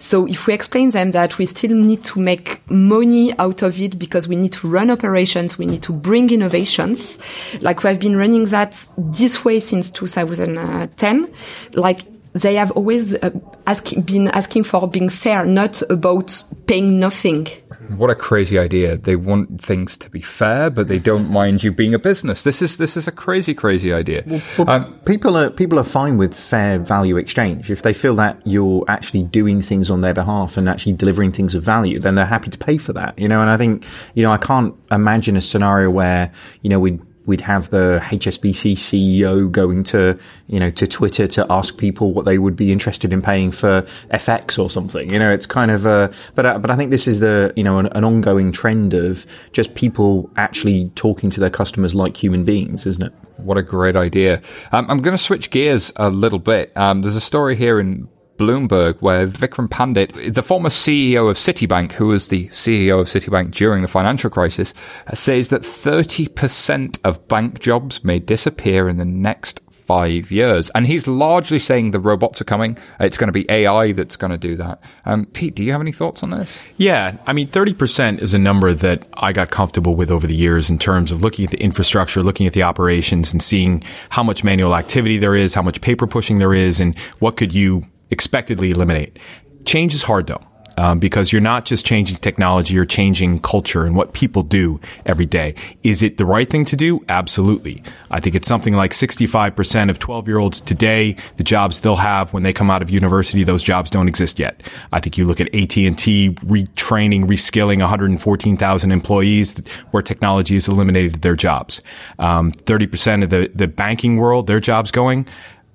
So if we explain them that we still need to make money out of it because we need to run operations, we need to bring innovations, like we have been running that this way since 2010, like they have always uh, ask, been asking for being fair, not about paying nothing What a crazy idea! They want things to be fair, but they don't mind you being a business. This is this is a crazy, crazy idea. Well, Um, people are people are fine with fair value exchange if they feel that you're actually doing things on their behalf and actually delivering things of value. Then they're happy to pay for that, you know. And I think you know I can't imagine a scenario where you know we'd we'd have the HSBC CEO going to you know to Twitter to ask people what they would be interested in paying for FX or something. You know, it's kind of uh, but uh, but I think this is the you know an, an ongoing trend of just people actually talking to their customers like human beings, isn't it? What a great idea. Um, I'm going to switch gears a little bit. Um, there's a story here in Bloomberg where Vikram Pandit, the former CEO of Citibank, who was the CEO of Citibank during the financial crisis, says that 30% of bank jobs may disappear in the next five years. And he's largely saying the robots are coming. It's going to be AI that's going to do that. Um, Pete, do you have any thoughts on this? Yeah, I mean, 30% is a number that I got comfortable with over the years in terms of looking at the infrastructure, looking at the operations, and seeing how much manual activity there is, how much paper pushing there is, and what could you expectedly eliminate. Change is hard though. Um, because you're not just changing technology, you're changing culture and what people do every day. Is it the right thing to do? Absolutely. I think it's something like 65% of 12 year olds today, the jobs they'll have when they come out of university, those jobs don't exist yet. I think you look at AT&T retraining, reskilling 114,000 employees where technology has eliminated their jobs. Um, 30% of the, the banking world, their jobs going,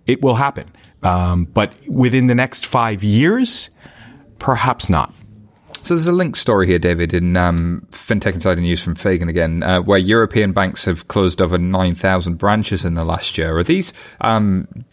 it will happen. Um, but within the next five years, perhaps not. So there's a link story here, David, in um, FinTech Insider News from Fagan again, uh, where European banks have closed over 9,000 branches in the last year. Are these um,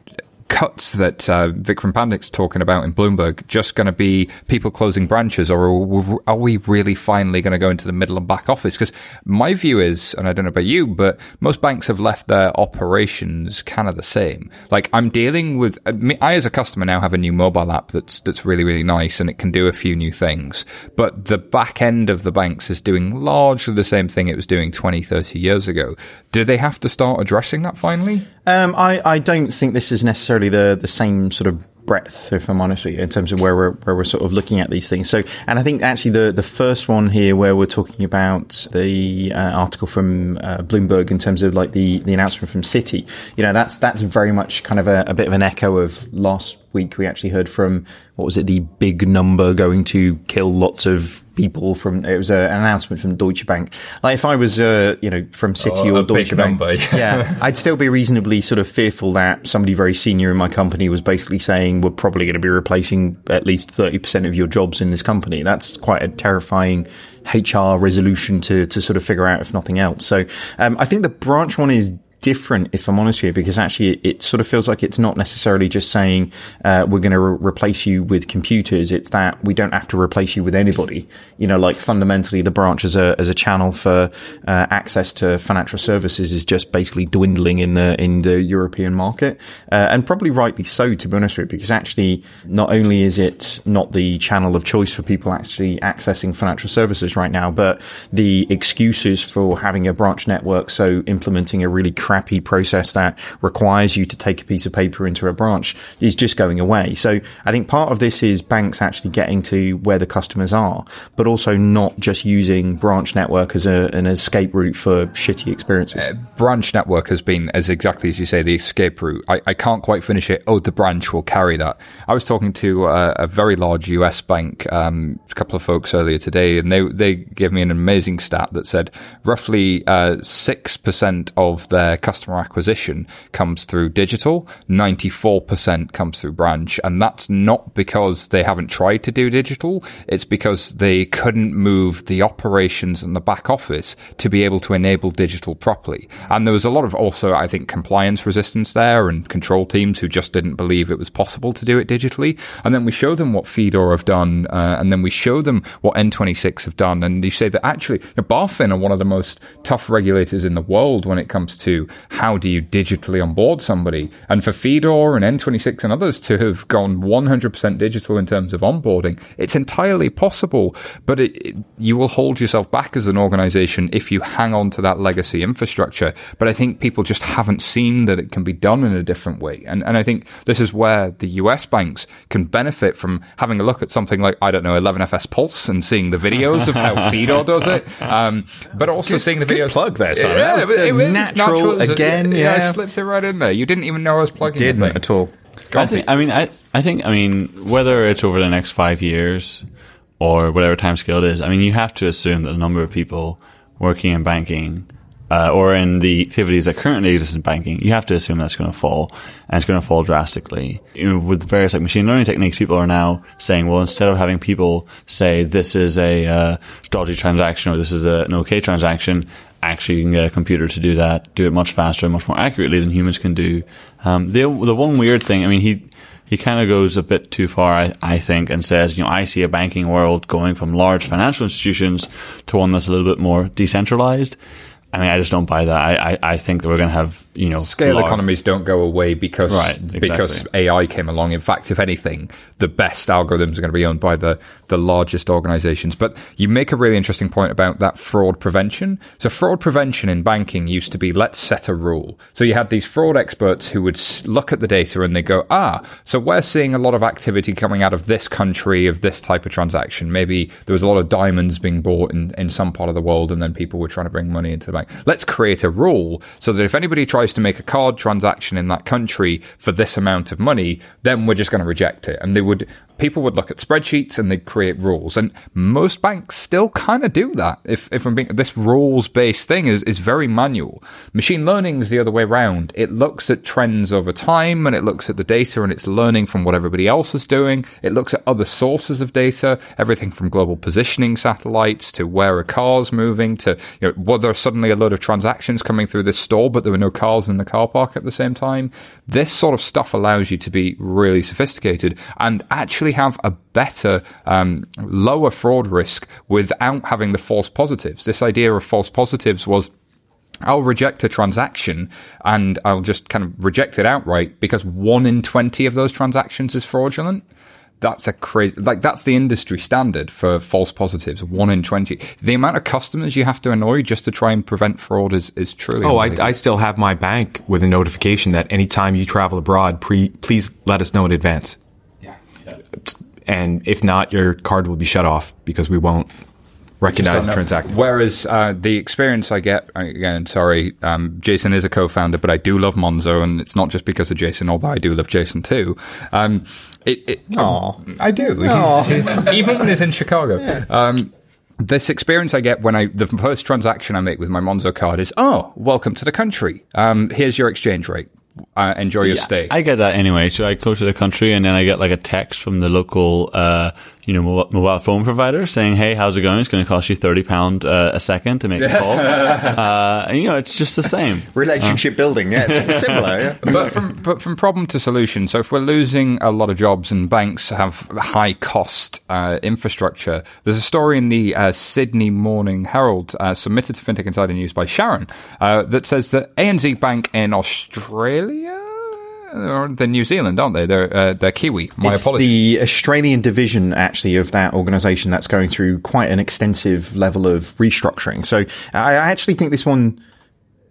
cuts that uh, Vikram Pandit's talking about in Bloomberg just going to be people closing branches, or are we really finally going to go into the middle and back office? Because my view is, and I don't know about you, but most banks have left their operations kind of the same. Like I'm dealing with, I as a customer now have a new mobile app that's that's really really nice and it can do a few new things, but the back end of the banks is doing largely the same thing it was doing 20, 30 years ago. Do they have to start addressing that finally? Um, I, I don't think this is necessarily the, the same sort of breadth, if I'm honest with you, in terms of where we're where we're sort of looking at these things. So, and I think actually the the first one here, where we're talking about the uh, article from uh, Bloomberg in terms of like the the announcement from Citi, you know, that's that's very much kind of a, a bit of an echo of last week. We actually heard from what was it, the big number going to kill lots of people from it was a, an announcement from Deutsche Bank. Like if I was uh, you know from Citi oh, or Deutsche Bank, yeah, I'd still be reasonably sort of fearful that somebody very senior in my company was basically saying we're probably going to be replacing at least thirty percent of your jobs in this company. That's quite a terrifying HR resolution to to sort of figure out if nothing else. So um, I think the branch one is different, if I'm honest with you, because actually it, it sort of feels like it's not necessarily just saying uh, we're going to re- replace you with computers. It's that we don't have to replace you with anybody. You know, like fundamentally, the branch as a as a channel for uh, access to financial services is just basically dwindling in the in the European market, uh, and probably rightly so, to be honest with you, because actually not only is it not the channel of choice for people actually accessing financial services right now, but the excuses for having a branch network, so implementing a really crappy process that requires you to take a piece of paper into a branch is just going away. So I think part of this is banks actually getting to where the customers are, but also not just using branch network as a, an escape route for shitty experiences. Uh, branch network has been, as exactly as you say, the escape route. I, I can't quite finish it. Oh, the branch will carry that. I was talking to a, a very large US bank, um, a couple of folks earlier today, and they they gave me an amazing stat that said roughly uh, percent of their customer acquisition comes through digital, 94% comes through branch. And that's not because they haven't tried to do digital. It's because they couldn't move the operations and the back office to be able to enable digital properly. And there was a lot of also, I think, compliance resistance there and control teams who just didn't believe it was possible to do it digitally. And then we show them what Fidor have done. Uh, and then we show them what N26 have done. And you say that actually, you know, BaFin are one of the most tough regulators in the world when it comes to how do you digitally onboard somebody. And for Fidor and N26 and others to have gone 100% digital in terms of onboarding, it's entirely possible, but it, it, you will hold yourself back as an organization if you hang on to that legacy infrastructure. But I think people just haven't seen that it can be done in a different way. And, and I think this is where the US banks can benefit from having a look at something like, I don't know, 11FS Pulse and seeing the videos of how Fidor does it. Um, but also Good- seeing the videos. plug there, Simon. Yeah, That was it was natural as- again, Yeah, yeah. I slipped it right in there. You didn't even know I was plugging the Didn't thing. at all. I think. I mean, I, I think. I mean, whether it's over the next five years or whatever time scale it is, I mean, you have to assume that the number of people working in banking uh, or in the activities that currently exist in banking, you have to assume that's going to fall, and it's going to fall drastically. You know, with various like machine learning techniques, people are now saying, well, instead of having people say this is a uh, dodgy transaction or this is a, an okay transaction, actually you can get a computer to do that, do it much faster much more accurately than humans can do. Um, the the one weird thing, I mean, he he kind of goes a bit too far, I, I think, and says, you know, I see a banking world going from large financial institutions to one that's a little bit more decentralized. I mean, I just don't buy that. I, I, I think that we're going to have, you know, Scale economies don't go away because Right, exactly. because AI came along. In fact, if anything, the best algorithms are going to be owned by the the largest organizations. But you make a really interesting point about that fraud prevention. So fraud prevention in banking used to be let's set a rule. So you had these fraud experts who would look at the data and they go, ah, so we're seeing a lot of activity coming out of this country of this type of transaction. Maybe there was a lot of diamonds being bought in, in some part of the world and then people were trying to bring money into the bank. Let's create a rule so that if anybody tries to make a card transaction in that country for this amount of money, then we're just going to reject it. And they would people would look at spreadsheets and they'd create rules. And most banks still kind of do that. If, if I'm being, this rules based thing is, is very manual. Machine learning is the other way around. It looks at trends over time and it looks at the data and it's learning from what everybody else is doing. It looks at other sources of data, everything from global positioning satellites to where a car's moving to, you know, were there suddenly a load of transactions coming through this store, but there were no cars in the car park at the same time. This sort of stuff allows you to be really sophisticated and actually have a better, um, lower fraud risk without having the false positives. This idea of false positives was I'll reject a transaction and I'll just kind of reject it outright because one in 20 of those transactions is fraudulent. That's a crazy, like that's the industry standard for false positives. One in 20. The amount of customers you have to annoy just to try and prevent fraud is, is truly. Oh, I. I still have my bank with a notification that anytime you travel abroad, pre, please let us know in advance. And if not, your card will be shut off because we won't recognize the transaction. Whereas uh, the experience I get, again, sorry, um, Jason is a co-founder, but I do love Monzo, and it's not just because of Jason, although I do love Jason too. Um, it, it, I do. Even when he's in Chicago. Um, this experience I get when I the first transaction I make with my Monzo card is, oh, welcome to the country. Um, here's your exchange rate. Uh, enjoy your stay. I get that anyway. So I go to the country and then I get like a text from the local, uh, you know, mobile, mobile phone provider saying, "Hey, how's it going? It's going to cost you thirty pound uh, a second to make a call." uh, and you know, it's just the same. Relationship building, yeah, it's similar. Yeah. but from but from problem to solution. So if we're losing a lot of jobs and banks have high cost uh, infrastructure, there's a story in the uh, Sydney Morning Herald uh, submitted to FinTech Insider News by Sharon uh, that says that ANZ Bank in Australia. They're New Zealand, aren't they? They're uh, they're Kiwi. My it's apologies. the Australian division, actually, of that organisation that's going through quite an extensive level of restructuring. So I I actually think this one.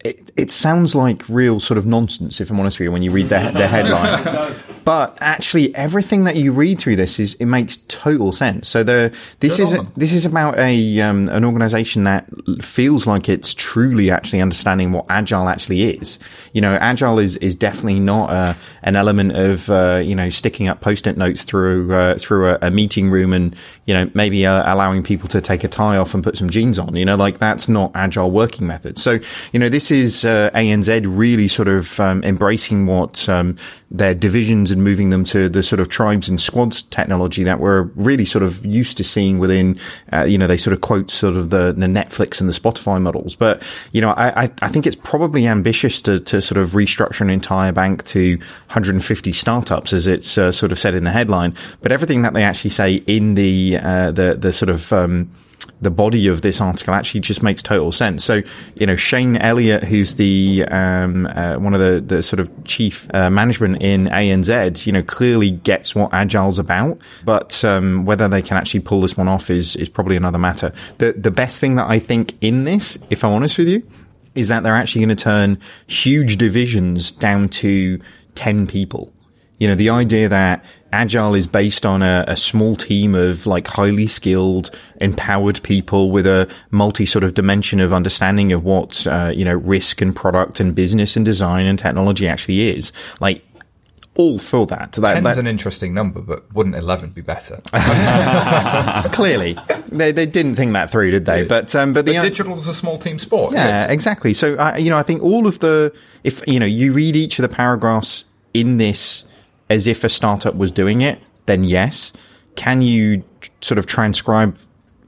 It, it sounds like real sort of nonsense, if I'm honest with you, when you read the, the headline. But actually, everything that you read through this is it makes total sense. So the this Good is a, this is about a um, an organisation that feels like it's truly actually understanding what agile actually is. You know, agile is is definitely not uh, an element of uh, you know sticking up post-it notes through uh, through a, a meeting room and you know maybe uh, allowing people to take a tie off and put some jeans on. You know, like that's not agile working methods. So you know, this is uh, ANZ really sort of um, embracing what um, their divisions and moving them to the sort of tribes and squads technology that we're really sort of used to seeing within, uh, you know, they sort of quote sort of the, the Netflix and the Spotify models. But, you know, I, I, think it's probably ambitious to, to sort of restructure an entire bank to 150 startups, as it's uh, sort of said in the headline. But everything that they actually say in the, uh, the, the sort of, um, the body of this article actually just makes total sense. So, you know, Shane Elliott, who's the um, uh, one of the, the sort of chief uh, management in ANZ, you know, clearly gets what Agile's about. But um, whether they can actually pull this one off is is probably another matter. The the best thing that I think in this, if I'm honest with you, is that they're actually going to turn huge divisions down to ten people. You know, the idea that Agile is based on a, a, small team of like highly skilled, empowered people with a multi sort of dimension of understanding of what, uh, you know, risk and product and business and design and technology actually is. Like, all for that. that Ten's that, an interesting number, but wouldn't 11 be better? Clearly. They, they didn't think that through, did they? But, um, but, but the, digital is a small team sport. Yeah, yes. exactly. So, uh, you know, I think all of the, if, you know, you read each of the paragraphs in this as if a startup was doing it, then yes. Can you sort of transcribe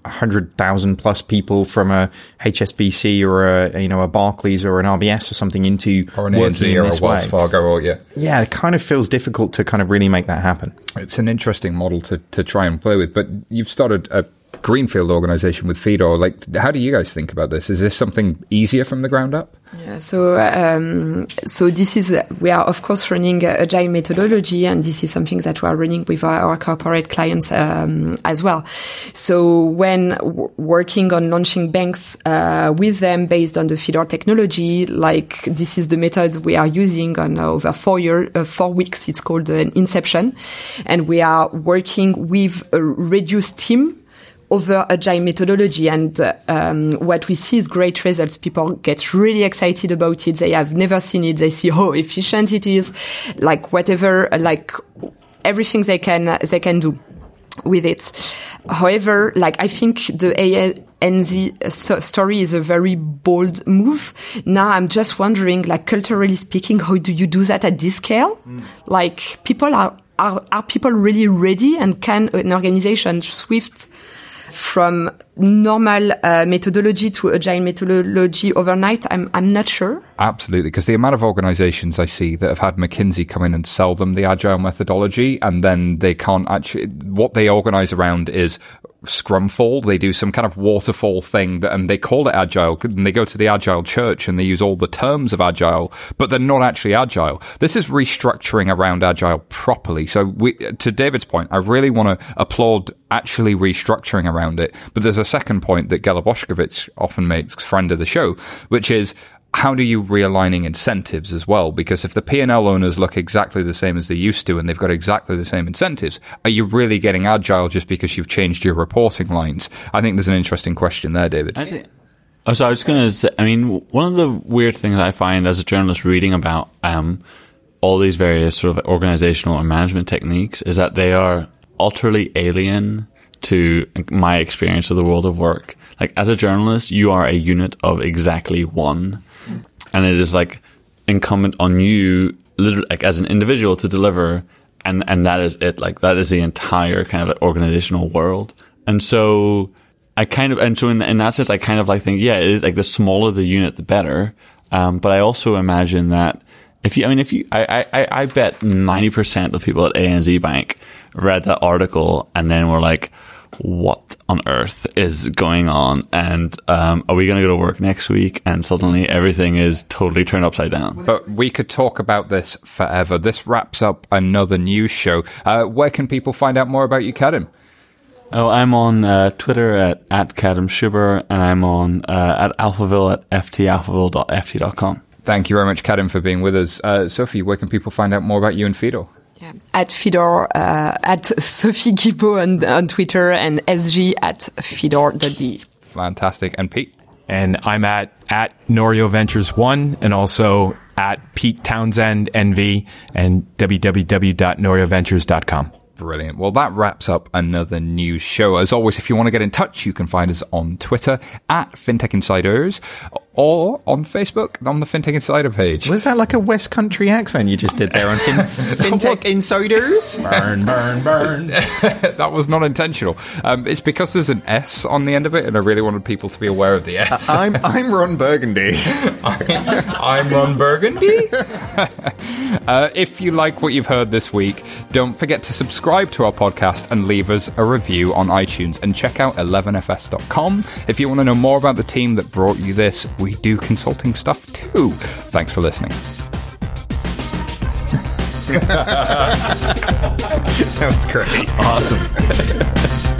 hundred thousand plus people from a HSBC or a you know a Barclays or an RBS or something into or an ANZ or a Wells way. Fargo or yeah yeah it kind of feels difficult to kind of really make that happen. It's an interesting model to to try and play with, but you've started a greenfield organization with Fidor. Like, how do you guys think about this? Is this something easier from the ground up? Yeah, so um, so this is we are of course running agile methodology, and this is something that we are running with our, our corporate clients um, as well. So when w- working on launching banks uh, with them based on the Fidor technology, like this is the method we are using on uh, over four year uh, four weeks. It's called an inception, and we are working with a reduced team over agile methodology. And um, what we see is great results. People get really excited about it. They have never seen it. They see how efficient it is, like whatever, like everything they can they can do with it. However, like I think the ANZ story is a very bold move. Now I'm just wondering, like culturally speaking, how do you do that at this scale? Mm. Like people are, are, are people really ready and can an organization swift from normal uh, methodology to agile methodology overnight? I'm I'm not sure. Absolutely, because the amount of organizations I see that have had McKinsey come in and sell them the agile methodology, and then they can't actually what they organize around is Scrumfall. They do some kind of waterfall thing, that, and they call it agile. And they go to the agile church and they use all the terms of agile, but they're not actually agile. This is restructuring around agile properly. So, we, to David's point, I really want to applaud actually restructuring around it. But there's a second point that Gela often makes, friend of the show, which is how do you realigning incentives as well? Because if the P&L owners look exactly the same as they used to and they've got exactly the same incentives, are you really getting agile just because you've changed your reporting lines? I think there's an interesting question there, David. I think, oh, so I was going to say, I mean, one of the weird things I find as a journalist reading about um, all these various sort of organizational and management techniques is that they are utterly alien to my experience of the world of work. Like as a journalist, you are a unit of exactly one and it is like incumbent on you, literally, like as an individual, to deliver, and and that is it. Like that is the entire kind of like organizational world, and so I kind of, and so in, in that sense, I kind of like think, yeah, it is like the smaller the unit, the better. Um, but I also imagine that if you, I mean, if you, I, I, I bet 90% of people at ANZ Bank read that article and then were like, what on earth is going on? And um, are we going to go to work next week? And suddenly everything is totally turned upside down. But we could talk about this forever. This wraps up another news show. Uh, where can people find out more about you, Kadhim? Oh, I'm on uh, Twitter at, at Kadhim Shubber, and I'm on uh, at Alphaville at ftalphaville.ft.com. Thank you very much, Kadhim, for being with us. Uh, Sophie, where can people find out more about you and Fidor? Yeah. At Fidor, uh, at Sophie Guibaud on, on Twitter and SG at Fidor.de. Fantastic. And Pete? And I'm at, at Norio Ventures One and also at Pete Townsend NV and www.norioventures.com. Brilliant. Well, that wraps up another news show. As always, if you want to get in touch, you can find us on Twitter at FinTech Insiders or on Facebook on the FinTech Insider page. Was that like a West Country accent you just did there on fin- FinTech Insiders? Burn, burn, burn. that was not intentional. Um, it's because there's an S on the end of it, and I really wanted people to be aware of the S. I'm, I'm Ron Burgundy. I'm Ron Burgundy. uh, if you like what you've heard this week, don't forget to subscribe to our podcast and leave us a review on iTunes and check out 11fs.com. If you want to know more about the team that brought you this, we do consulting stuff too. Thanks for listening. that was great. Awesome.